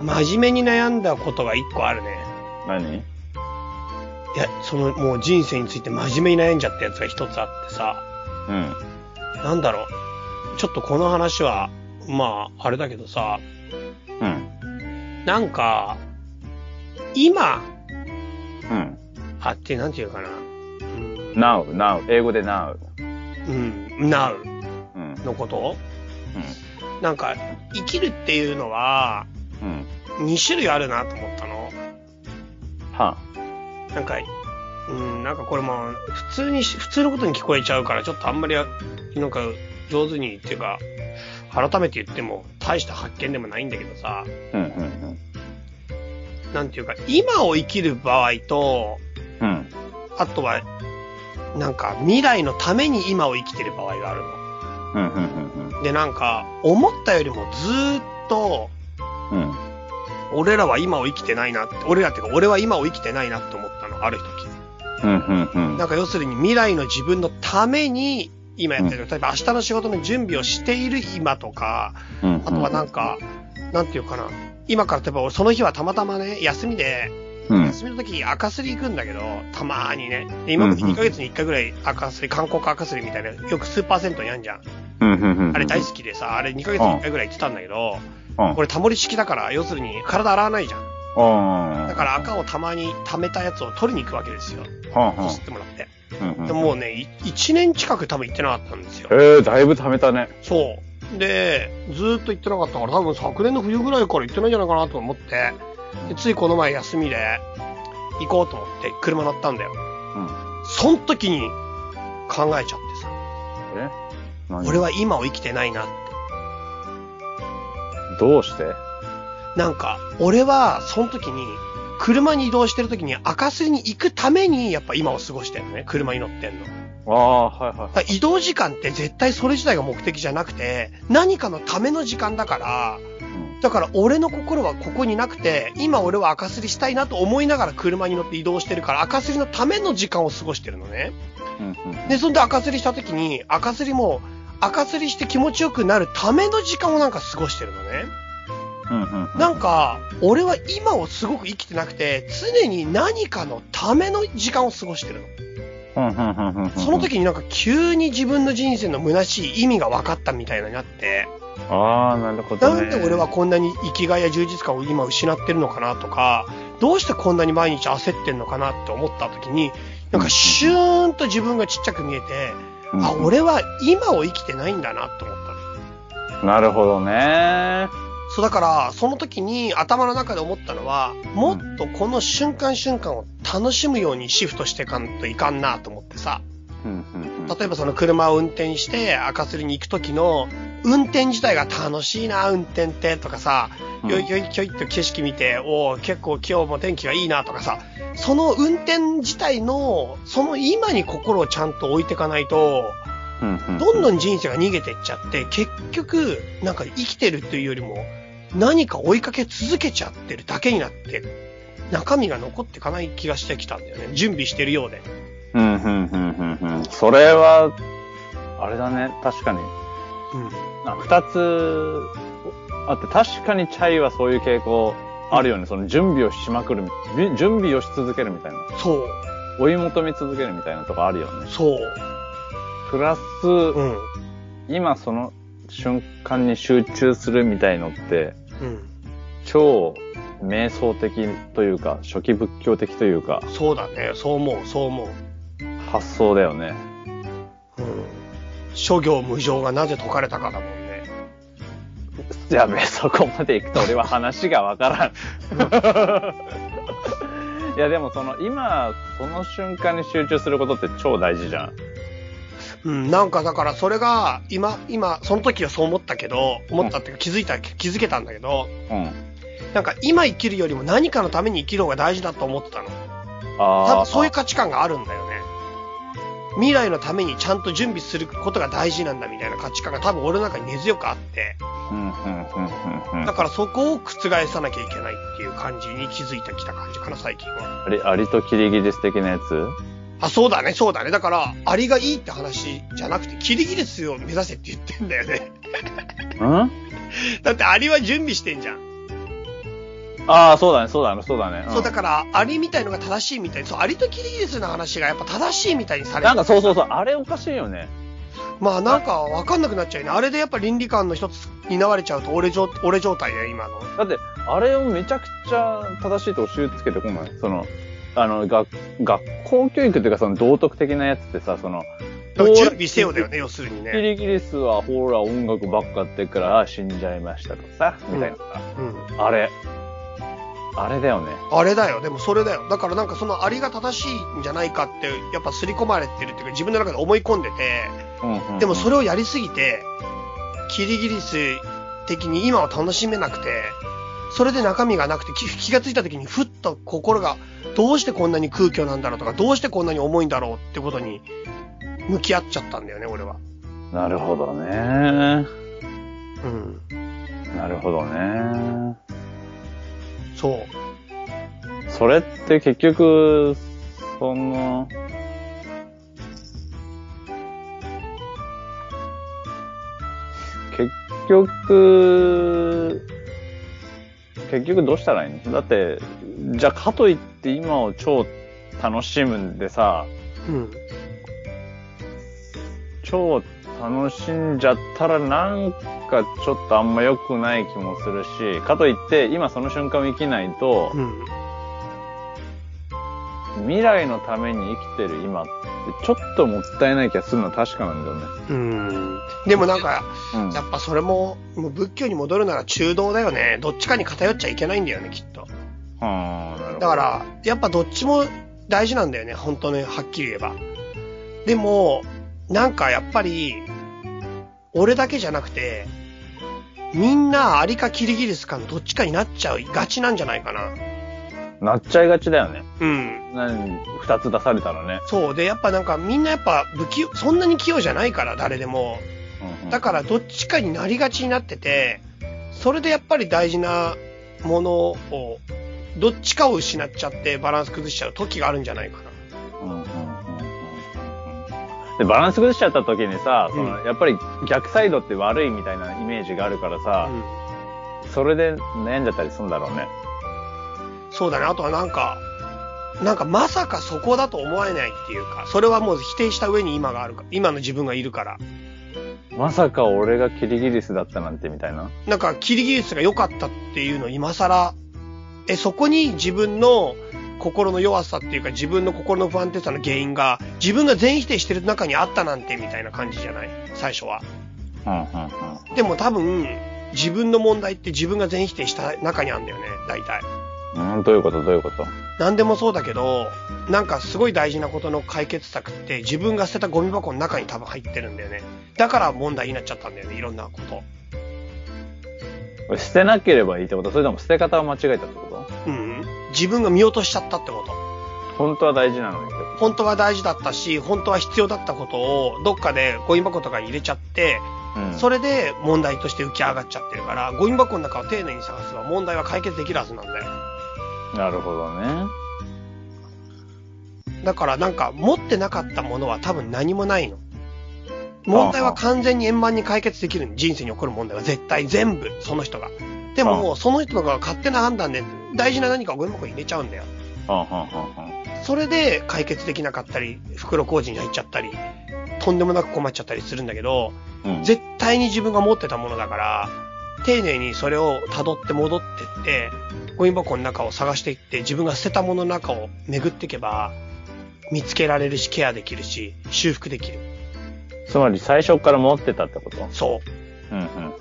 うん。真面目に悩んだことが一個あるね。何？いや、その、もう人生について真面目に悩んじゃったやつが一つあってさ、うん。なんだろう。ちょっとこの話は、まあ、あれだけどさ、うん。なんか、今、うん。あって、なんていうかな。うん、now, now. 英語で now. うん、now うん。のこと？うなんか、生きるっていうのは、ん。うん。2種類あるなと思ったの。はなんか、うん、なんかこれも、普通にし、普通のことに聞こえちゃうから、ちょっとあんまり、なんか、上手にっていうか、改めて言っても、大した発見でもないんだけどさ、うん。うん。なんていうか、今を生きる場合と、うん。うん。あとは、なんか、未来のために今を生きてる場合があるの。うん、うん、うん。で、なんか、思ったよりもずーっと、うん。俺らは今を生きてないなって、俺らっていうか、俺は今を生きてないなって思ったの、ある時。うん、うん、うん。なんか要するに未来の自分のために、今やってる、例えば明日の仕事の準備をしている今とか、うん、あとはなんか、なんていうかな。今から例えば俺その日はたまたまね、休みで、うん。休みの時赤すり行くんだけど、たまーにね。で今まで2ヶ月に1回ぐらい赤すり、韓国赤すりみたいな、よくスーパー銭湯にあんじゃん。うん、うん、うん。あれ大好きでさ、あれ2ヶ月に1回ぐらい行ってたんだけど、うん。これタモリ式だから、要するに体洗わないじゃん。うん。だから赤をたまに溜めたやつを取りに行くわけですよ。ら、こすってもらって。うん、うん。でもうね、1年近く多分行ってなかったんですよ。ええ、だいぶ貯めたね。そう。で、ずーっと行ってなかったから、多分昨年の冬ぐらいから行ってないんじゃないかなと思って、でついこの前休みで行こうと思って車乗ったんだよ。うん。そん時に考えちゃってさ、え？何？俺は今を生きてないなって。どうして？なんか、俺はその時に、車に移動してる時に赤すりに行くために、やっぱ今を過ごしてんのね。車に乗ってんの。ああ、はいはい移動時間って絶対それ自体が目的じゃなくて、何かのための時間だから、うんだから俺の心はここになくて、今俺は赤すりしたいなと思いながら車に乗って移動してるから、赤すりのための時間を過ごしてるのね。で、そんで赤すりした時に、赤すりも、赤すりして気持ちよくなるための時間をなんか過ごしてるのね。なんか、俺は今をすごく生きてなくて、常に何かのための時間を過ごしてるの。その時になんか急に自分の人生の虚しい意味が分かったみたいになって、ああ、なるほどね。なんで俺はこんなに生きがいや充実感を今失ってるのかなとか、どうしてこんなに毎日焦ってんのかなって思った時に、なんかシューンと自分がちっちゃく見えて、うんあ、俺は今を生きてないんだなって思ったの。なるほどね。そうだから、その時に頭の中で思ったのは、もっとこの瞬間瞬間を楽しむようにシフトしていかんといかんなと思ってさ。うんうんうん例えばその車を運転して赤すりに行く時の運転自体が楽しいな、運転ってとかさ、うんよいよいひょいって景色見て、おお結構今日も天気がいいなとかさ、その運転自体の、その今に心をちゃんと置いていかないと、どんどん人生が逃げてっちゃって、結局、なんか生きてるっていうよりも、何か追いかけ続けちゃってるだけになって、中身が残っていかない気がしてきたんだよね。準備してるようで。うんうんうんうんうんそれは、あれだね、確かに。うん。あ二つあって、確かにチャイはそういう傾向あるよね。その準備をしまくる準備をし続けるみたいな。そう、追い求め続けるみたいなとこあるよね。そう。プラス、うん。今その瞬間に集中するみたいのって、うん。超瞑想的というか、初期仏教的というか、そうだね。そう思う、そう思う。発想だよね。うん。諸行無常がなぜ解かれたかだもんね。やべえ、そこまで行くと俺は話がわからん。いや、でもその、今、その瞬間に集中することって超大事じゃん。うん、なんかだからそれが、今、今、その時はそう思ったけど、思ったっていうか気づいた、気づけたんだけど、うん。なんか今生きるよりも何かのために生きる方が大事だと思ってたの。ああ。多分そういう価値観があるんだよね。未来のためにちゃんと準備することが大事なんだみたいな価値観が多分俺の中に根強くあって、うん、うん、うん、うん、うんだ。からそこを覆さなきゃいけないっていう感じに気づいてきた感じかな、最近は。アリ、アリとキリギリス的なやつ？あ、そうだね、そうだね。だから、アリがいいって話じゃなくて、キリギリスを目指せって言ってんだよね。うん？だってアリは準備してんじゃん。ああ、そうだね、そうだね、そうだね。んそう、だから、アリみたいのが正しいみたいに、そう、アリとキリギリスの話がやっぱ正しいみたいにされてなんかそうそうそう、あれおかしいよね。まあなんかわかんなくなっちゃうよね。あれでやっぱ倫理観の一つ担われちゃうと俺状、俺状態だよ、今の。だって、あれをめちゃくちゃ正しいと教えつけてこない？その、あの、学、学校教育っていうかその道徳的なやつってさ、その、準備せよだよね、要するにキね。リギリスはほら音楽ばっかやってっから、あ死んじゃいましたとかさ、みたいなさ。うん。あれ。あれだよね。あれだよ、でもそれだよ。だからなんかそのアリが正しいんじゃないかって、やっぱ刷り込まれてるっていうか自分の中で思い込んでて、うんうんうんでもそれをやりすぎて、キリギリス的に今を楽しめなくて、それで中身がなくて気気がついた時にふっと心がどうしてこんなに空虚なんだろうとか、どうしてこんなに重いんだろうってことに向き合っちゃったんだよね、俺は。なるほどね。うん。なるほどね。そう。それって結局、その、結局、結局どうしたらいいの？だって、じゃあかといって今を超楽しむんでさ、うん。超楽しんじゃったらなんかちょっとあんま良くない気もするし、かといって今その瞬間を生きないと、うん。未来のために生きてる今ってちょっともったいない気がするのは確かなんだよね。うん。でもなんか、うん。やっぱそれも、もう仏教に戻るなら中道だよね。どっちかに偏っちゃいけないんだよね、きっと。はあ、なるほど。だから、やっぱどっちも大事なんだよね、本当にはっきり言えば。でも、なんかやっぱり、俺だけじゃなくて、みんなアリかキリギリスかのどっちかになっちゃうがちなんじゃないかな。なっちゃいがちだよね。うん。何、二つ出されたらね。そう。で、やっぱなんかみんなやっぱ不器用、そんなに器用じゃないから、誰でも。うんうんだからどっちかになりがちになってて、それでやっぱり大事なものを、どっちかを失っちゃってバランス崩しちゃう時があるんじゃないかな。で、バランス崩しちゃった時にさ、その、やっぱり逆サイドって悪いみたいなイメージがあるからさ、うんそれで悩んじゃったりするんだろうね。そうだね。あとはなんか、なんかまさかそこだと思えないっていうか、それはもう否定した上に今があるか、今の自分がいるから。まさか俺がキリギリスだったなんてみたいな。なんかキリギリスが良かったっていうのを今更、え、そこに自分の心の弱さっていうか自分の心の不安定さの原因が自分が全否定してる中にあったなんてみたいな感じじゃない？最初は。うんうんうん。でも多分、自分の問題って自分が全否定した中にあるんだよね、大体。うん、どういうこと？どういうこと？何でもそうだけど、なんかすごい大事なことの解決策って自分が捨てたゴミ箱の中に多分入ってるんだよね。だから問題になっちゃったんだよね、いろんなこと。これ捨てなければいいってこと？それとも捨て方を間違えたってこと？うん。自分が見落としちゃったってこと。本当は大事なのに本当は大事だったし、本当は必要だったことをどっかでゴミ箱とかに入れちゃって、と。うん。それで問題として浮き上がっちゃってるから、ゴミ箱の中を丁寧に探せば問題は解決できるはずなんだよ。なるほどね。だからなんか持ってなかったものは多分何もないの。問題は完全に円満に解決できるの人生に起こる問題は絶対全部その人が。でももうその人が勝手な判断で大事な何かをゴミ箱に入れちゃうんだよ。それで解決できなかったり、袋工事に入っちゃったり、とんでもなく困っちゃったりするんだけど、ん。うん。絶対に自分が持ってたものだから、丁寧にそれを辿って戻ってって、ゴミ箱の中を探していって、自分が捨てたものの中を巡っていけば、見つけられるし、ケアできるし、修復できる。つまり最初から持ってたってこと？そう。うんうんうんうん。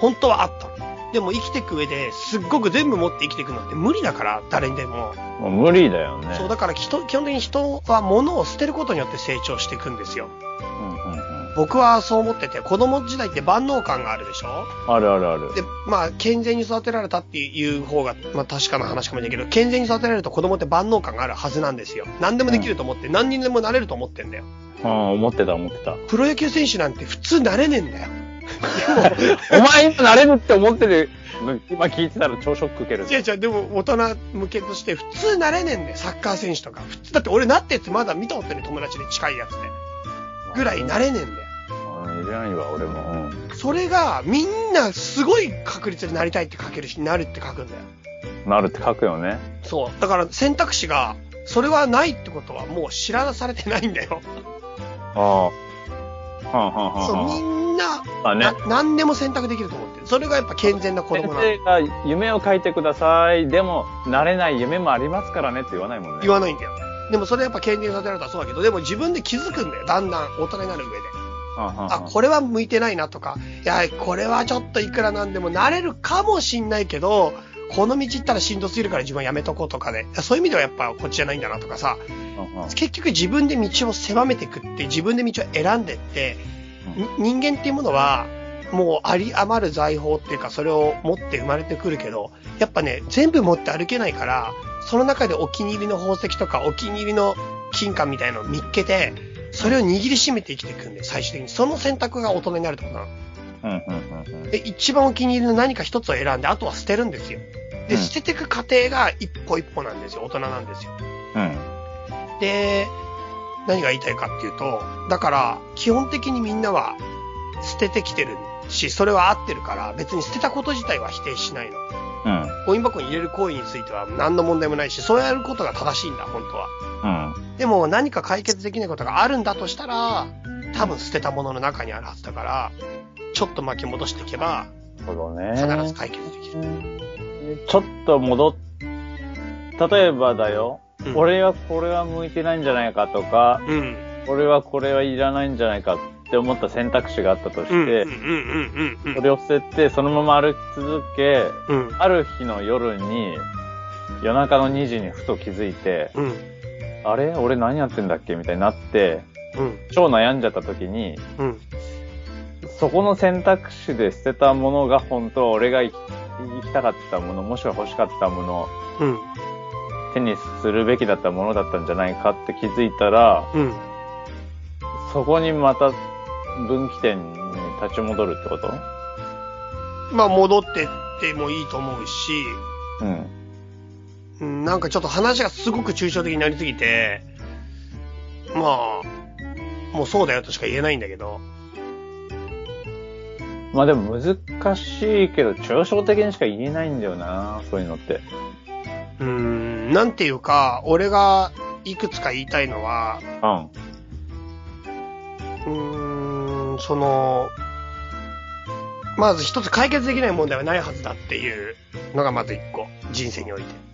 本当はあったの。でも生きていく上ですっごく全部持って生きていくのって無理だから、誰にでも。もう無理だよね。そう、だから人、基本的に人は物を捨てることによって成長していくんですよ。うんうんうん。僕はそう思ってて、子供時代って万能感があるでしょ？あるあるある。で、まあ、健全に育てられたっていう方が、まあ確かな話かもしれないけど、健全に育てられると子供って万能感があるはずなんですよ。何でもできると思って、何にでもなれると思ってんだよ。うん、思ってた思ってた。プロ野球選手なんて普通なれねえんだよ。お前今なれるって思ってるの今聞いてたら超ショック受ける。違う違う、でも大人向けとして普通なれねえんだよ、サッカー選手とか。普通、だって俺なってやつまだ見たことない友達で近いやつで。ぐらいなれねえんだよ。うん、いらないわ、俺も。うん。それが、みんなすごい確率でなりたいって書けるし、なるって書くんだよ。なるって書くよね。そう。だから選択肢が、それはないってことはもう知らされてないんだよ。ああ。はんはんはんそう、みはん。んな、まあねな。何でも選択できると思ってる。それがやっぱ健全な子先供なの。生が夢を書いてください。でも、なれない夢もありますからねって言わないもんね。言わないんだよ。でもそれやっぱ健全にさせられたらそうだけど、でも自分で気づくんだよ。だんだん大人になる上で。はんはんはんあ、これは向いてないなとか、いや、これはちょっといくらなんでもなれるかもしんないけど、この道行ったらしんどすぎるから自分はやめとこうとかで、いやそういう意味ではやっぱこっちじゃないんだなとかさ、結局自分で道を狭めていくって、自分で道を選んでって、に人間っていうものは、もうあり余る財宝っていうか、それを持って生まれてくるけど、やっぱね、全部持って歩けないから、その中でお気に入りの宝石とか、お気に入りの金貨みたいのを見っけて、それを握りしめて生きていくんで、最終的に。その選択が大人になるってことなの。うん、うん、うん。で、一番お気に入りの何か一つを選んで、あとは捨てるんですよ。で、うん捨てていく過程が一歩一歩なんですよ。大人なんですよ。うん。で、何が言いたいかっていうと、だから、基本的にみんなは捨ててきてるし、それは合ってるから、別に捨てたこと自体は否定しないの。うん。ゴミ箱に入れる行為については何の問題もないし、そうやることが正しいんだ、本当は。うん。でも何か解決できないことがあるんだとしたら、多分捨てたものの中にあるはずだから、ちょっと巻き戻していけば、なるほどね。必ず解決できる。ちょっと戻っ、例えばだよ、うん俺はこれは向いてないんじゃないかとか、うん。俺はこれはいらないんじゃないかって思った選択肢があったとして。それを捨てて、そのまま歩き続け、うん。ある日の夜に、夜中の2時にふと気づいて、うん。あれ？俺何やってんだっけ？みたいになって、うん。超悩んじゃった時に、うん。そこの選択肢で捨てたものが本当は俺が生き生きたかったもの、もしくは欲しかったもの、うん。手にするべきだったものだったんじゃないかって気づいたら、うん。そこにまた分岐点に立ち戻るってこと？まあ、戻ってってもいいと思うし、うん。うんなんかちょっと話がすごく抽象的になりすぎて、まあ、もうそうだよとしか言えないんだけど、まあでも難しいけど、抽象的にしか言えないんだよな、そういうのって。うーん、なんていうか、俺がいくつか言いたいのは、うん。うーん、その、まず一つ解決できない問題はないはずだっていうのがまず一個、人生において。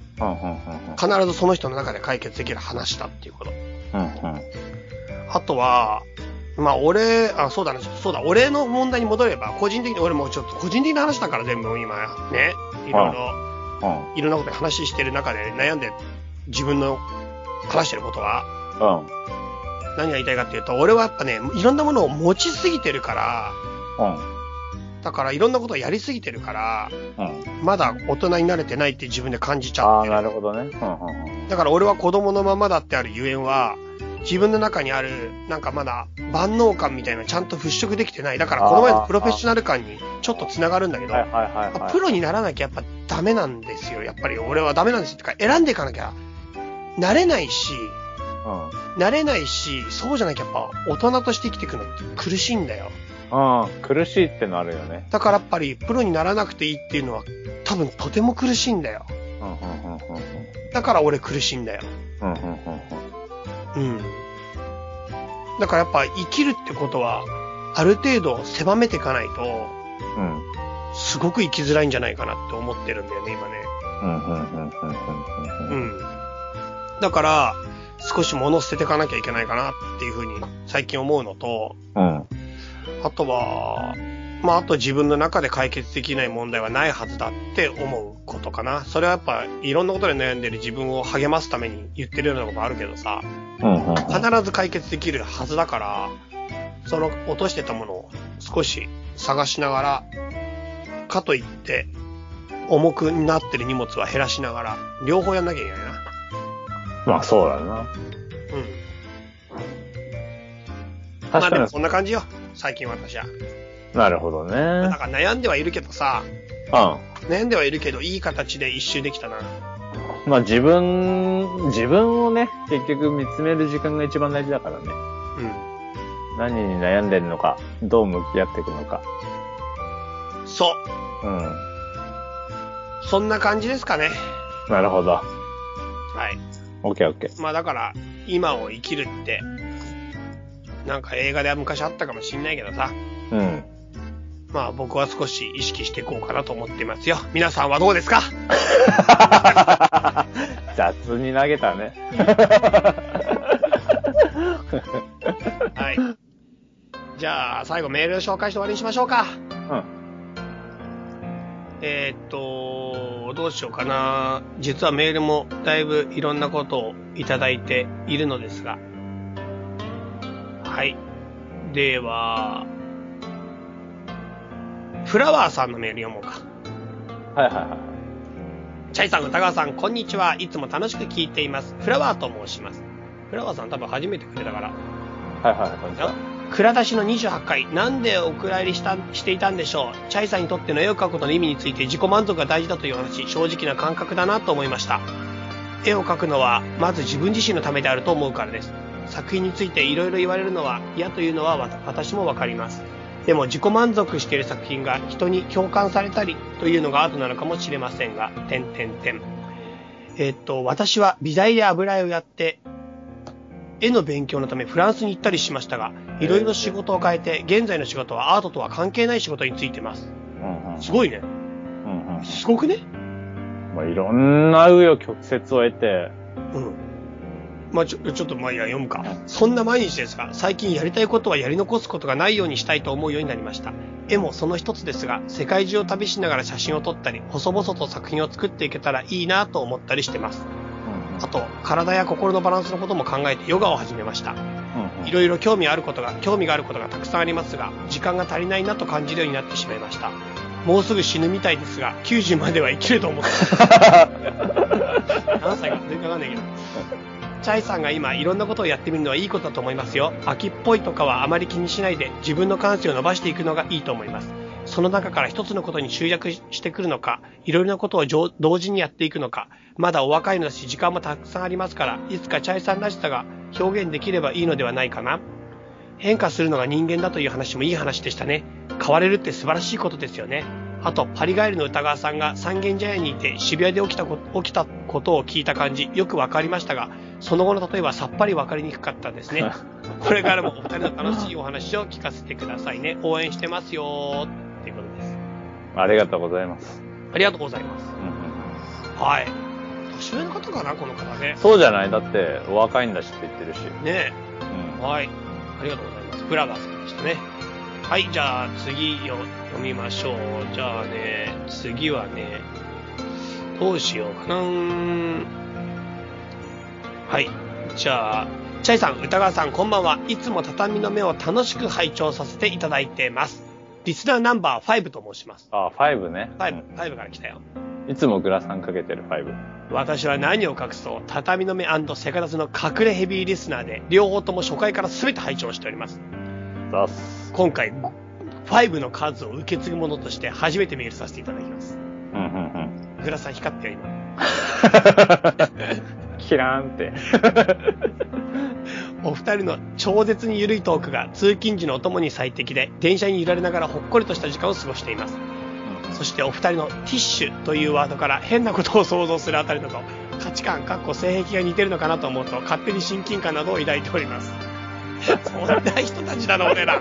必ずその人の中で解決できる話だっていうこと。うん。うん、あとは、まあ俺、あ、そうだね、そうだ、俺の問題に戻れば、個人的に、俺もちょっと個人的な話だから全部今、ね、いろいろ、うん。いろんなことで話してる中で悩んで自分の話してることは、うん。何が言いたいかっていうと、俺はやっぱね、いろんなものを持ちすぎてるから、うん。だからいろんなことをやりすぎてるから、うん。まだ大人になれてないって自分で感じちゃああ、ってるなるほどね。うん、うん、だから俺は子供のままだってあるゆえんは、自分の中にある、なんかまだ万能感みたいなのちゃんと払拭できてない。だからこの前のプロフェッショナル感にちょっと繋がるんだけど、はい、はい、はい、はい。プロにならなきゃやっぱダメなんですよ。やっぱり俺はダメなんですよ。てか選んでいかなきゃ、なれないし、うん。なれないし、そうじゃなきゃやっぱ大人として生きていくのって苦しいんだよ。うん。苦しいってのあるよね。だからやっぱりプロにならなくていいっていうのは多分とても苦しいんだよ。うん、うん、うん、うん。だから俺苦しいんだよ。うん。だからやっぱ生きるってことは、ある程度狭めていかないと、うん。すごく生きづらいんじゃないかなって思ってるんだよね、今ね。うん、うん、うん、うん、うん。うん。だから、少し物を捨てていかなきゃいけないかなっていうふうに最近思うのと、うん。あとは、まあ、あと自分の中で解決できない問題はないはずだって思うことかな。それはやっぱいろんなことで悩んでる自分を励ますために言ってるようなことあるけどさ、うん、うん。必ず解決できるはずだから、その落としてたものを少し探しながら、かといって、重くなってる荷物は減らしながら、両方やんなきゃいけないな。まあ、そうだな。うん。まあ確かにでもそんな感じよ。最近私は。なるほどね。悩んではいるけどさ、う悩んではいるけど、いい形で一周できたな。ん。まあ自分、自分をね、結局見つめる時間が一番大事だからね。うん。何に悩んでるのか、どう向き合っていくのか。そう。うん。そんな感じですかね。なるほど。はい。オッケーオッケー。まあだから、今を生きるって、なんか映画では昔あったかもしんないけどさ、うん。まあ僕は少し意識していこうかなと思っていますよ。皆さんはどうですか？雑に投げたね。はい。じゃあ、最後メール紹介して終わりにしましょうか。うん。えーっと、どうしようかな。実はメールもだいぶいろんなことをいただいているのですが。はい。では、フラワーさんのメール読もうか。はいはいはい。チャイさん、歌川さん、こんにちは。いつも楽しく聞いています。フラワーと申します。フラワーさん多分初めてくれたから。はいはい、こんにちは。蔵出しの28回、なんでお蔵入りしたしていたんでしょう？チャイさんにとっての絵を描くことの意味について自己満足が大事だという話、正直な感覚だなと思いました。絵を描くのは、まず自分自身のためであると思うからです。作品についていろいろ言われるのは嫌というのは私もわかります。でも自己満足している作品が人に共感されたりというのがアートなのかもしれませんが、点点点。えっと、私は美大で油絵をやって、絵の勉強のためフランスに行ったりしましたが、いろいろ仕事を変えて、現在の仕事はアートとは関係ない仕事についてます。うんうん。すごいね。うんうん。すごくね？まあ、いろんな紆余曲折を得て、うん。まあ、ちょ、ちょっとまあいいや、読むか。そんな毎日ですが、最近やりたいことはやり残すことがないようにしたいと思うようになりました。絵もその一つですが、世界中を旅しながら写真を撮ったり、細々と作品を作っていけたらいいなと思ったりしてます。あと、体や心のバランスのことも考えてヨガを始めました。いろいろ興味あることが、興味があることがたくさんありますが、時間が足りないなと感じるようになってしまいました。もうすぐ死ぬみたいですが、90までは生きると思って 何歳か全然わかんないけど。チャイさんが今いろんなことをやってみるのはいいことだと思いますよ。秋っぽいとかはあまり気にしないで自分の感性を伸ばしていくのがいいと思います。その中から一つのことに集約してくるのか、いろいろなことを同時にやっていくのか、まだお若いのだし時間もたくさんありますから、いつかチャイさんらしさが表現できればいいのではないかな。変化するのが人間だという話もいい話でしたね。変われるって素晴らしいことですよね。あと、パリガエルの歌川さんが三軒茶屋にいて渋谷で起きたこ起きたことを聞いた感じ、よくわかりましたが、その後の例えばさっぱりわかりにくかったですね。これからもお二人の楽しいお話を聞かせてくださいね。応援してますよーっていうことです。ありがとうございます。ありがとうございます。うんうんはい。年上の方かな、この方ね。そうじゃない？だって、お若いんだしって言ってるし。ねうんえ。はい。ありがとうございます。フラガーさんでしたね。はい、じゃあ次よ読みましょう。じゃあね、次はね、どうしようかなはい。じゃあ、チャイさん、歌川さん、こんばんは。いつも畳の目を楽しく拝聴させていただいてます。リスナーナンバー5と申します。あ、5ね。5、5から来たよ。いつもグラサンかけてる5。私は何を隠そう、畳の目セカダツの隠れヘビーリスナーで、両方とも初回から全て拝聴しております。今回、5の数を受け継ぐものとして初めてメールさせていただきます。うんうんうん。グラサン光ったよ、今。キラーンって。お二人の超絶に緩いトークが通勤時のお供に最適で、電車に揺られながらほっこりとした時間を過ごしています。そしてお二人のティッシュというワードから変なことを想像するあたりなど、価値観、かっこ性癖が似てるのかなと思うと、勝手に親近感などを抱いております。そんな人たちだな、俺ら。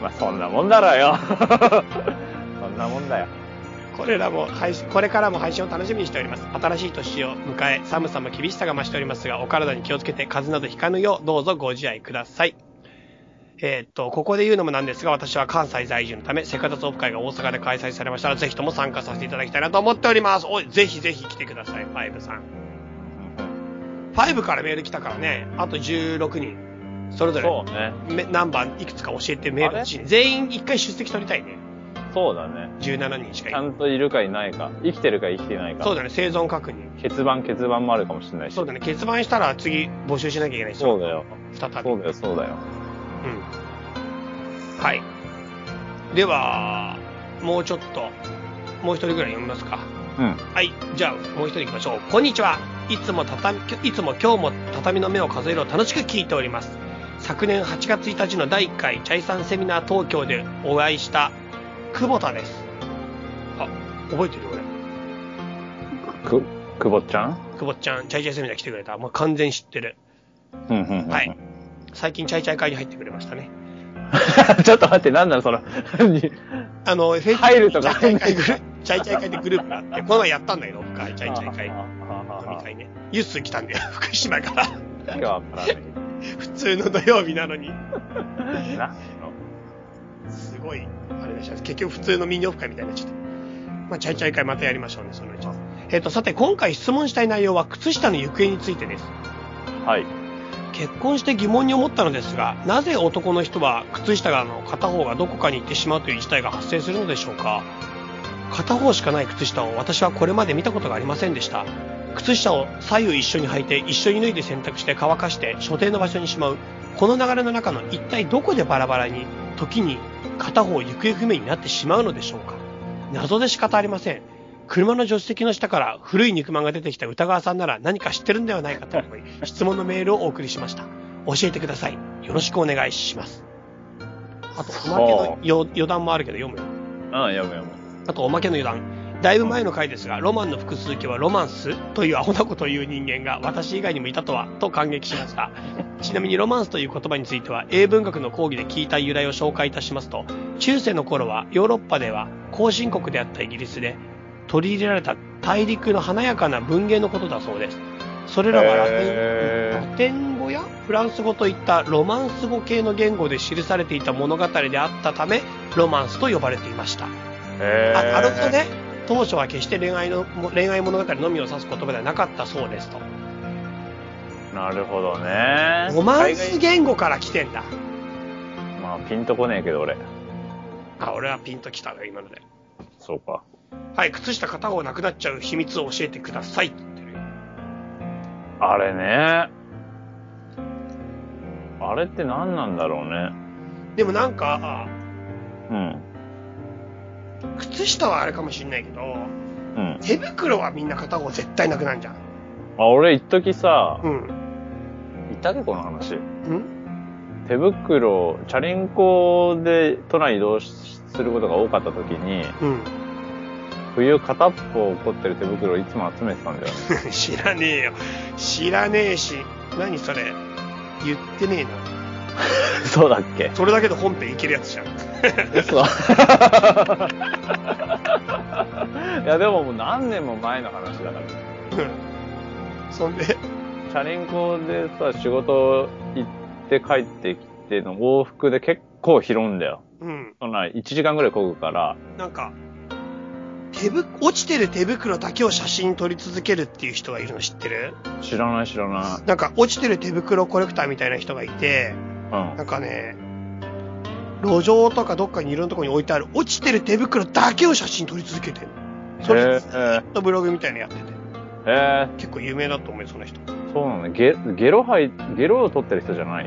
まあそんなもんだろうよ。そんなもんだよ。これらも配信、これからも配信を楽しみにしております。新しい年を迎え、寒さも厳しさが増しておりますが、お体に気をつけて風邪などひかぬよう、どうぞご自愛ください。えーっと、ここで言うのもなんですが、私は関西在住のため、セカダツオフ会が大阪で開催されましたら、ぜひとも参加させていただきたいなと思っております。おい、ぜひぜひ来てください、ファイブさん。ファイブからメール来たからね、あと16人、それぞ。れめ何番いくつか教えてメール欲し。全員一回出席取りたいね。そうだね。17人しかい。ちゃんといるかいないか。生きてるか生きてないか。そうだね、生存確認。欠番欠番もあるかもしれないし。そうだね、欠番したら次募集しなきゃいけないですそうだよ。再び。そうだよ、そうだよ。うん。はい。では、もうちょっと、もう一人ぐらい読みますか。うん。はい。じゃあ、もう一人行きましょう。こんにちは。いつも畳、いつも今日も畳の目を数えるを楽しく聞いております。昨年8月1日の第1回チャイさんセミナー東京でお会いした久保田です。あ、覚えてる俺。く、くぼっちゃん？久保ちゃん、チャイチャイセミナー来てくれた。もう完全知ってる。うんうんうんうん。はい。最近チャイチャイ会に入ってくれましたね。ちょっと待って、なんなの？その、あの、入るとかチャイチャイ会グループ、チャイチャイ会でグループがあって、この前やったんだけど、深いチャイチャイ会。飲み会ね。ユッスー来たんだよ、福島から。今日はわからない。普通の土曜日なのに。なすごい、あれでした。結局普通のミニオフ会みたいになっちゃって。まあ、チャイチャイ会またやりましょうね、そのうち。えっ、と、さて、今回質問したい内容は、靴下の行方についてです。はい。結婚して疑問に思ったのですが、なぜ男の人は靴下がの片方がどこかに行ってしまうという事態が発生するのでしょうか片方しかない靴下を私はこれまで見たことがありませんでした。靴下を左右一緒に履いて一緒に脱いで洗濯して乾かして所定の場所にしまう。この流れの中の一体どこでバラバラに、時に片方行方不明になってしまうのでしょうか謎で仕方ありません。車の助手席の下から古い肉まんが出てきた歌川さんなら何か知ってるんではないかと思い、質問のメールをお送りしました。教えてください。よろしくお願いします。あと、おまけのよ余談もあるけど読むよ。うん、読む読む。あと、おまけの余談。だいぶ前の回ですが、ロマンの複数形はロマンスというアホなことを言う人間が私以外にもいたとは、と感激しました。ちなみにロマンスという言葉については、英文学の講義で聞いた由来を紹介いたしますと、中世の頃はヨーロッパでは後進国であったイギリスで取り入れられた大陸の華やかな文芸のことだそうです。それらはラテンへーラテン語やフランス語といったロマンス語系の言語で記されていた物語であったため、ロマンスと呼ばれていました。へあ、なるほどね。当初は決して恋愛の、恋愛物語のみを指す言葉ではなかったそうですと。なるほどね。ロマンス海言語から来てんだ。外まあ、ピンとこねえけど、俺。あ、俺はピンときたよ、今ので。そうか。はい、靴下片方なくなっちゃう秘密を教えてくださいって言ってるよ。あれね。あれって何なんだろうね。でもなんか、うん。靴下はあれかもしんないけど、うん。手袋はみんな片方絶対なくなんじゃん。あ、俺一時さう、ん。言ったっけこの話。ん？手袋、チャリンコで都内移動しすることが多かった時に、うん。冬片っぽ凝ってる手袋をいつも集めてたんだよね。知らねえよ。知らねえし、何それ。言ってねえな。そうだっけ？それだけで本編いけるやつじゃん。嘘いやでももう何年も前の話だから。う んそんで、チャリンコでさ、仕事行って帰ってきての往復で結構拾うんだよ。うん。そんな1時間ぐらい漕ぐから、なんか、手ぶ、落ちてる手袋だけを写真撮り続けるっていう人がいるの知ってる？知らない知らない。なんか、落ちてる手袋コレクターみたいな人がいて、うんな。んかね、路上とかどっかにいろんなとこに置いてある落ちてる手袋だけを写真撮り続けてる。それ、へずーっとブログみたいなのやってて。え結構有名だと思うよ、その人。ー、そうなのゲ、ゲロ吐い、ゲロを取ってる人じゃない？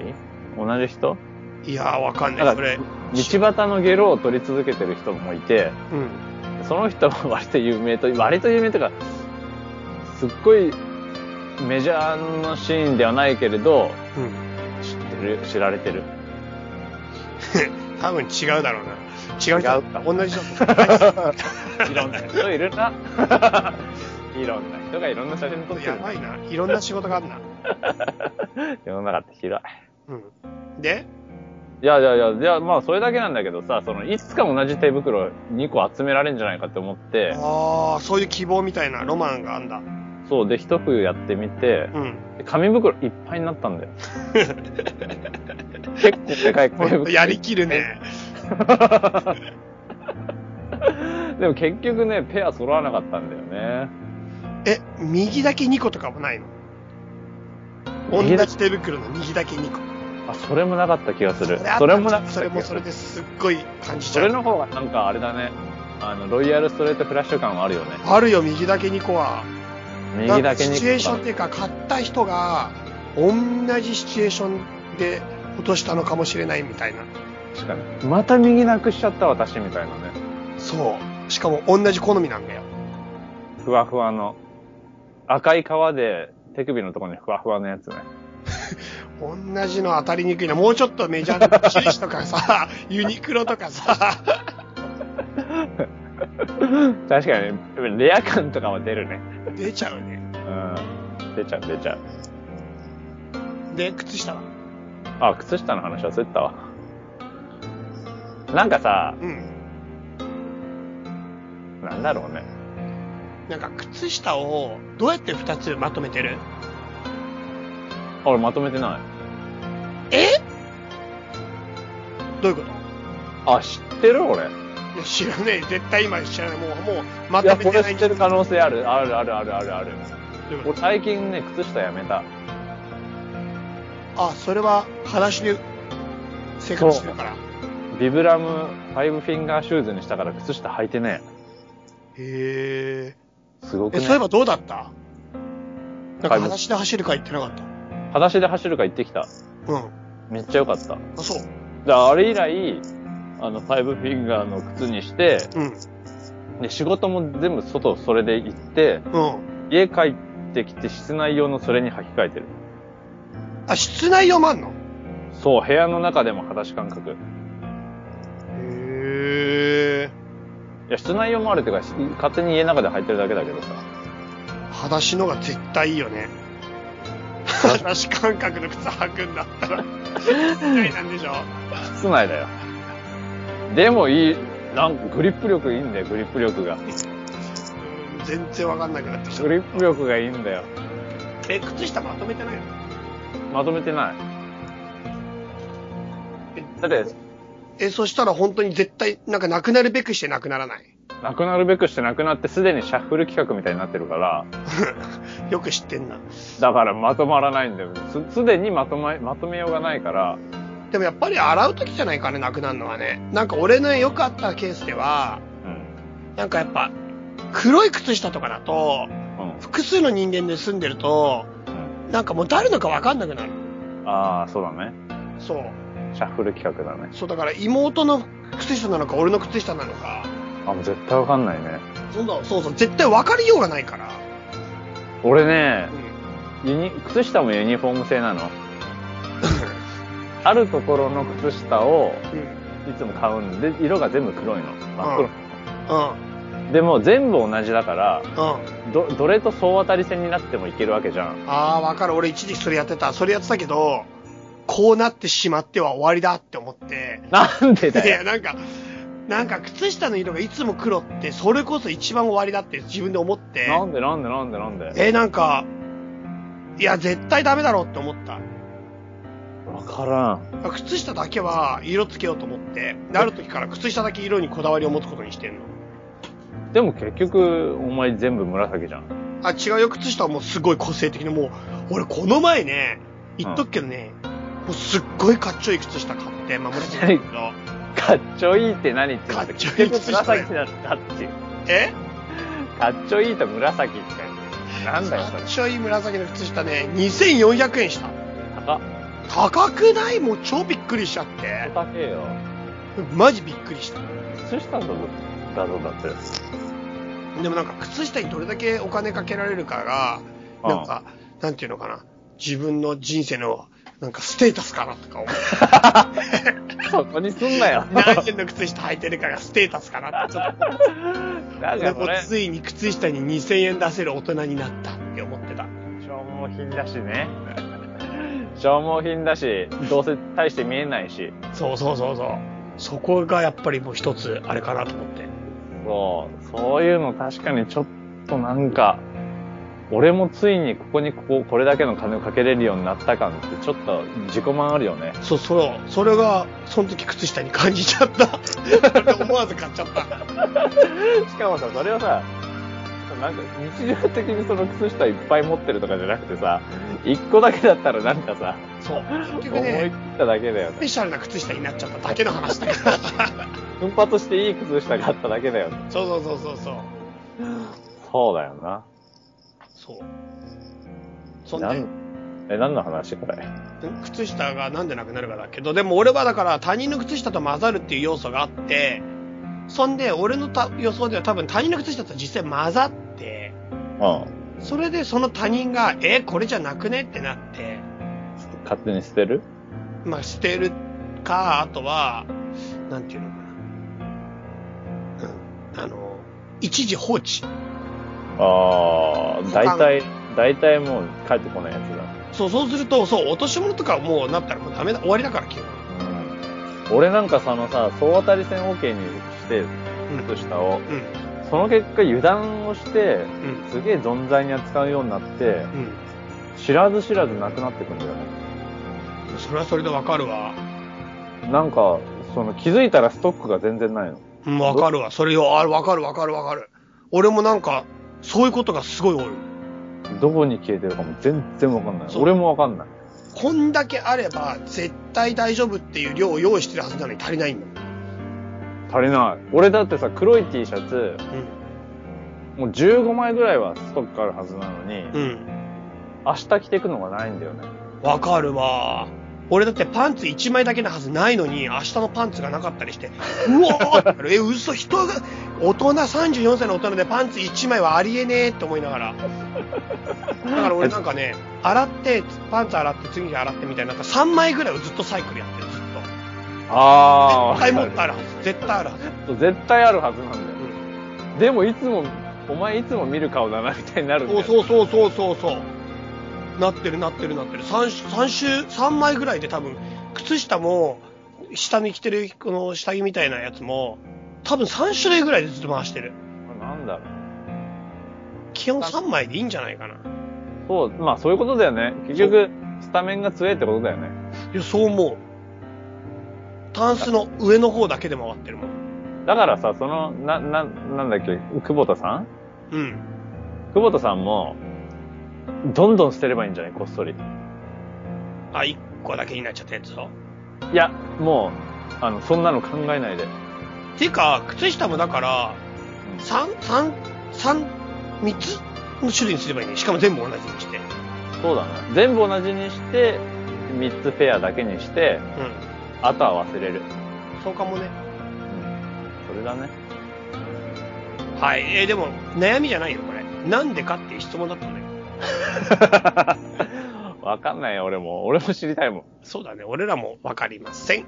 同じ人？いやー、わかんない。それ。道端のゲロを取り続けてる人もいて、うん。その人は割と有名と、割と有名というか、すっごいメジャーなシーンではないけれど、うん。知ってる、知られてる。多分違うだろうな。違う人違うか同じ人。いろんな人いるな。いろんな人がいろんな写真撮ってる。やばいな。いろんな仕事があるな。世の中って広い。うん。で、いやいやいや、いや、まあそれだけなんだけどさ、その、いつか同じ手袋2個集められるんじゃないかって思って、ああ、そういう希望みたいなロマンがあんだ。そう、で、一冬やってみて、うん。で紙袋いっぱいになったんだよ。結構でかい紙袋。やりきるね。でも結局ね、ペア揃わなかったんだよね。え、右だけ2個とかもないの？同じ手袋の右だけ2個。あ、それもなかった気がする。それもなかったそれもそれで。ですっごい感じちゃう。それの方がなんかあれだね。あの、ロイヤルストレートフラッシュ感はあるよね。あるよ、右だけ2個は。右だけに。なんかシチュエーションっていうか、買った人が、同じシチュエーションで落としたのかもしれないみたいな。確かに。また右なくしちゃった私みたいなね。そう。しかも同じ好みなんだよ。ふわふわの。赤い皮で手首のところにふわふわのやつね。同じの当たりにくいな。もうちょっとメジャーな印とかさ、ユニクロとかさ、確かに、レア感とかは出るね。出ちゃうね。うん。出ちゃう出ちゃう。で、靴下は？あ、靴下の話忘れてたわ。なんかさ、うん。なんだろうね。なんか靴下をどうやって2つまとめてる？あ俺まとめてない。え？どういうこと？あ、知ってる？俺。いや知らねえ。絶対今知らない。もう、もう、まいや、とめてないこれ知ってる可能性ある。あるあるあるあるある。どういうこ俺最近ね、靴下やめた。とあ、それは、裸足で生活してるから。 Vibram FiveFinger シューズにしたから靴下履いてねへえ。すごえ。え、くね。そういえばどうだった？なんか裸足で走るか言ってなかった？裸足で走るか行ってきた。うん。あ、めっちゃ良かった。そう。で、あれ以来、あの、ファイブフィンガーの靴にして、うん。で、仕事も全部外それで行って、うん。家帰ってきて室内用のそれに履き替えてる。あ、室内用もあんの？そう、部屋の中でも裸足感覚。いへえ。や、室内用もあるっていうか、し勝手に家の中で履いてるだけだけどさ。裸足のが絶対いいよね。裸足感覚の靴履くんだったら。室内なんでしょ室内だよ。でもいい、なんかグリップ力いいんだよ、グリップ力が。うん全然わかんなくなってきたグ。リップ力がいいんだよ。え、靴下まとめてないの？まとめてない。えだって、え、そしたら本当に絶対、なんかなくなるべくしてなくならない？なくなるべくしてなくなって、すでにシャッフル企画みたいになってるから、よく知ってんな。だからまとまらないんだよ。す、すでにまとま、まとめようがないから、でもやっぱり洗う時じゃないかね、なくなるのはね。なんか俺のよくあったケースでは、うん。なんかやっぱ、黒い靴下とかだと、うん。複数の人間で住んでると、うん。なんかもう誰のかわかんなくなる。ああ、そうだね。そう。シャッフル企画だね。そう、だから妹の靴下なのか、俺の靴下なのか、あ、もう絶対わかんないね。そんな、そうそう、絶対分かりようがないから。俺ねう、ん。ユニ、靴下もユニフォーム製なの。あるところの靴下をうん。いつも買うんで、色が全部黒いの。真っ黒。うん。でも全部同じだから、うん。ど、どれと総当たり戦になってもいけるわけじゃん。ああ、わかる。俺一時期それやってた。それやってたけど、こうなってしまっては終わりだって思って。なんでだいや、よ。なんか、なんか靴下の色がいつも黒って、それこそ一番終わりだって自分で思って。なんでなんでなんでなんでえ、なんか、いや、絶対ダメだろうって思った。わからん。靴下だけは色つけようと思って、である時から靴下だけ色にこだわりを持つことにしてんの。でも結局、お前全部紫じゃん。あ、違うよ、靴下はもうすごい個性的に、もう、俺この前ね、言っとくけどね、もうすっごいかっちょいい靴下買って、まあ、紫だけど、かっちょいいって何って言っちょいい靴下紫だったっていう。え？かっちょいいと紫って書いてあるなんだよ、それ。かっちょいい紫の靴下ね、2400円した。高っ。高くない？もう超びっくりしちゃって。高えよ。マジびっくりした。靴下だぞ、だぞだって。でもなんか靴下にどれだけお金かけられるかが、うんなんか、なんていうのかな。自分の人生の、なんかステータスかなとか思って。そこにすんなよ。何円の靴下履いてるかがステータスかなってちょっと思って。なんかついに靴下に2000円出せる大人になったって思ってた。消耗品だしね。消耗品だし、どうせ大して見えないし。そうそうそうそう。そこがやっぱりもう一つあれかなと思って。そう、そういうの確かにちょっとなんか、俺もついにここにここ、これだけの金をかけれるようになった感ってちょっと自己満あるよね。そうそう。それが、その時靴下に感じちゃった。思わず買っちゃった。しかもさ、それをさ、なんか日常的にその靴下いっぱい持ってるとかじゃなくてさ、一個だけだったらなんかさ、そう。結思い切、っただけだよね。スペシャルな靴下になっちゃっただけの話だから。奮発していい靴下があっただけだよね。そうそうそうそうそう。そうだよな。そう。そんでなん、え、何の話これ？靴下がなんでなくなるかだけど、でも俺はだから他人の靴下と混ざるっていう要素があって、そんで俺のた予想では多分他人の靴下と実際混ざっ。それでその他人が、え、これじゃなくねってなって、勝手に捨てる？まあ捨てるか、あとは、なんていうのかな。うん。あの、一時放置。ああ、大体、大体もう帰ってこないやつだ。そう、そうすると、そう、落とし物とかもうなったらもうダメだ、終わりだから基本。うん。俺なんかそのさ、総当たり戦 OK にして、うん。靴下を、うん。その結果油断をして、うん。すげえ存在に扱うようになって、うん。知らず知らずなくなってくんだよね。それはそれでわかるわ。なんか、その気づいたらストックが全然ないの。うん、わかるわ。それよ、あわかるわかるわかる。俺もなんか、そういうことがすごい多い。どこに消えてるかも全然わかんない。俺もわかんない。こんだけあれば、絶対大丈夫っていう量を用意してるはずなのに足りないんだ。足りない。俺だってさ、黒い T シャツ、もう15枚ぐらいはストックあるはずなのに、うん。うん。明日着てくのがないんだよね。わかるわ。俺だってパンツ1枚だけのはずないのに、明日のパンツがなかったりして、うわーえ、嘘、人が、大人、34歳の大人でパンツ1枚はありえねえって思いながら。だから俺なんかね、洗って、パンツ洗って、次に洗ってみたいな、なんか3枚ぐらいをずっとサイクルやってる。ああ。絶対持ってあるはず。絶対あるはず。絶対あるはずなんだよ。うんでもいつも、お前いつも見る顔だな、みたいになるんだよ。そうそうそうそうそうそう。なってるなってるなってる。3, 三週、三枚ぐらいで多分、靴下も、下に着てるこの下着みたいなやつも、多分3種類ぐらいでずっと回してる。なんだろう。基本3枚でいいんじゃないかな。そう、まあそういうことだよね。結局、スタメンが強いってことだよね。いや、そう思う。タンスの上の方だけで回ってるもん。だからさ、その、な、な、なんだっけ、久保田さん？うん。久保田さんも、どんどん捨てればいいんじゃない？こっそり。あ、1個だけになっちゃったやつを？いや、もう、あの、そんなの考えないで。ていうか、靴下もだから、3、3、3、3つの種類にすればいいね。しかも全部同じにして。そうだね。全部同じにして、3つペアだけにして、うん。あとは忘れる。そうかもね。うん。それだね。はい。えーでも、悩みじゃないよ、これ。なんでかっていう質問だったのね。わかんないよ、俺も。俺も知りたいもん。そうだね。俺らもわかりません。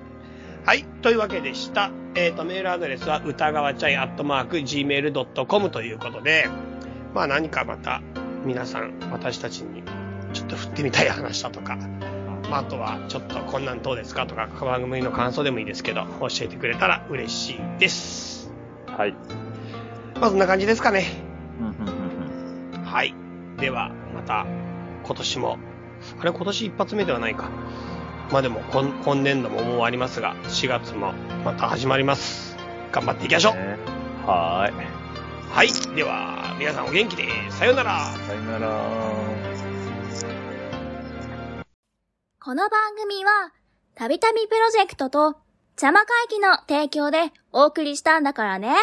はい。というわけでした。えっ、と、メールアドレスは、歌川ちゃいアットマーク gmail.com ということで、まあ何かまた、皆さん、私たちに、ちょっと振ってみたい話だとか、まあ、あとは、ちょっとこんなんどうですかとか、番組の感想でもいいですけど、教えてくれたら嬉しいです。はい。まあ、そんな感じですかね。はい。では、また、今年も、あれ、今年一発目ではないか。まあでも今、今年度ももう終わりますが、4月もまた始まります。頑張っていきましょう。ねはーい。はい。では、皆さんお元気で、さようなら。さよなら。この番組は、たびたびプロジェクトと、邪魔会議の提供でお送りしたんだからね。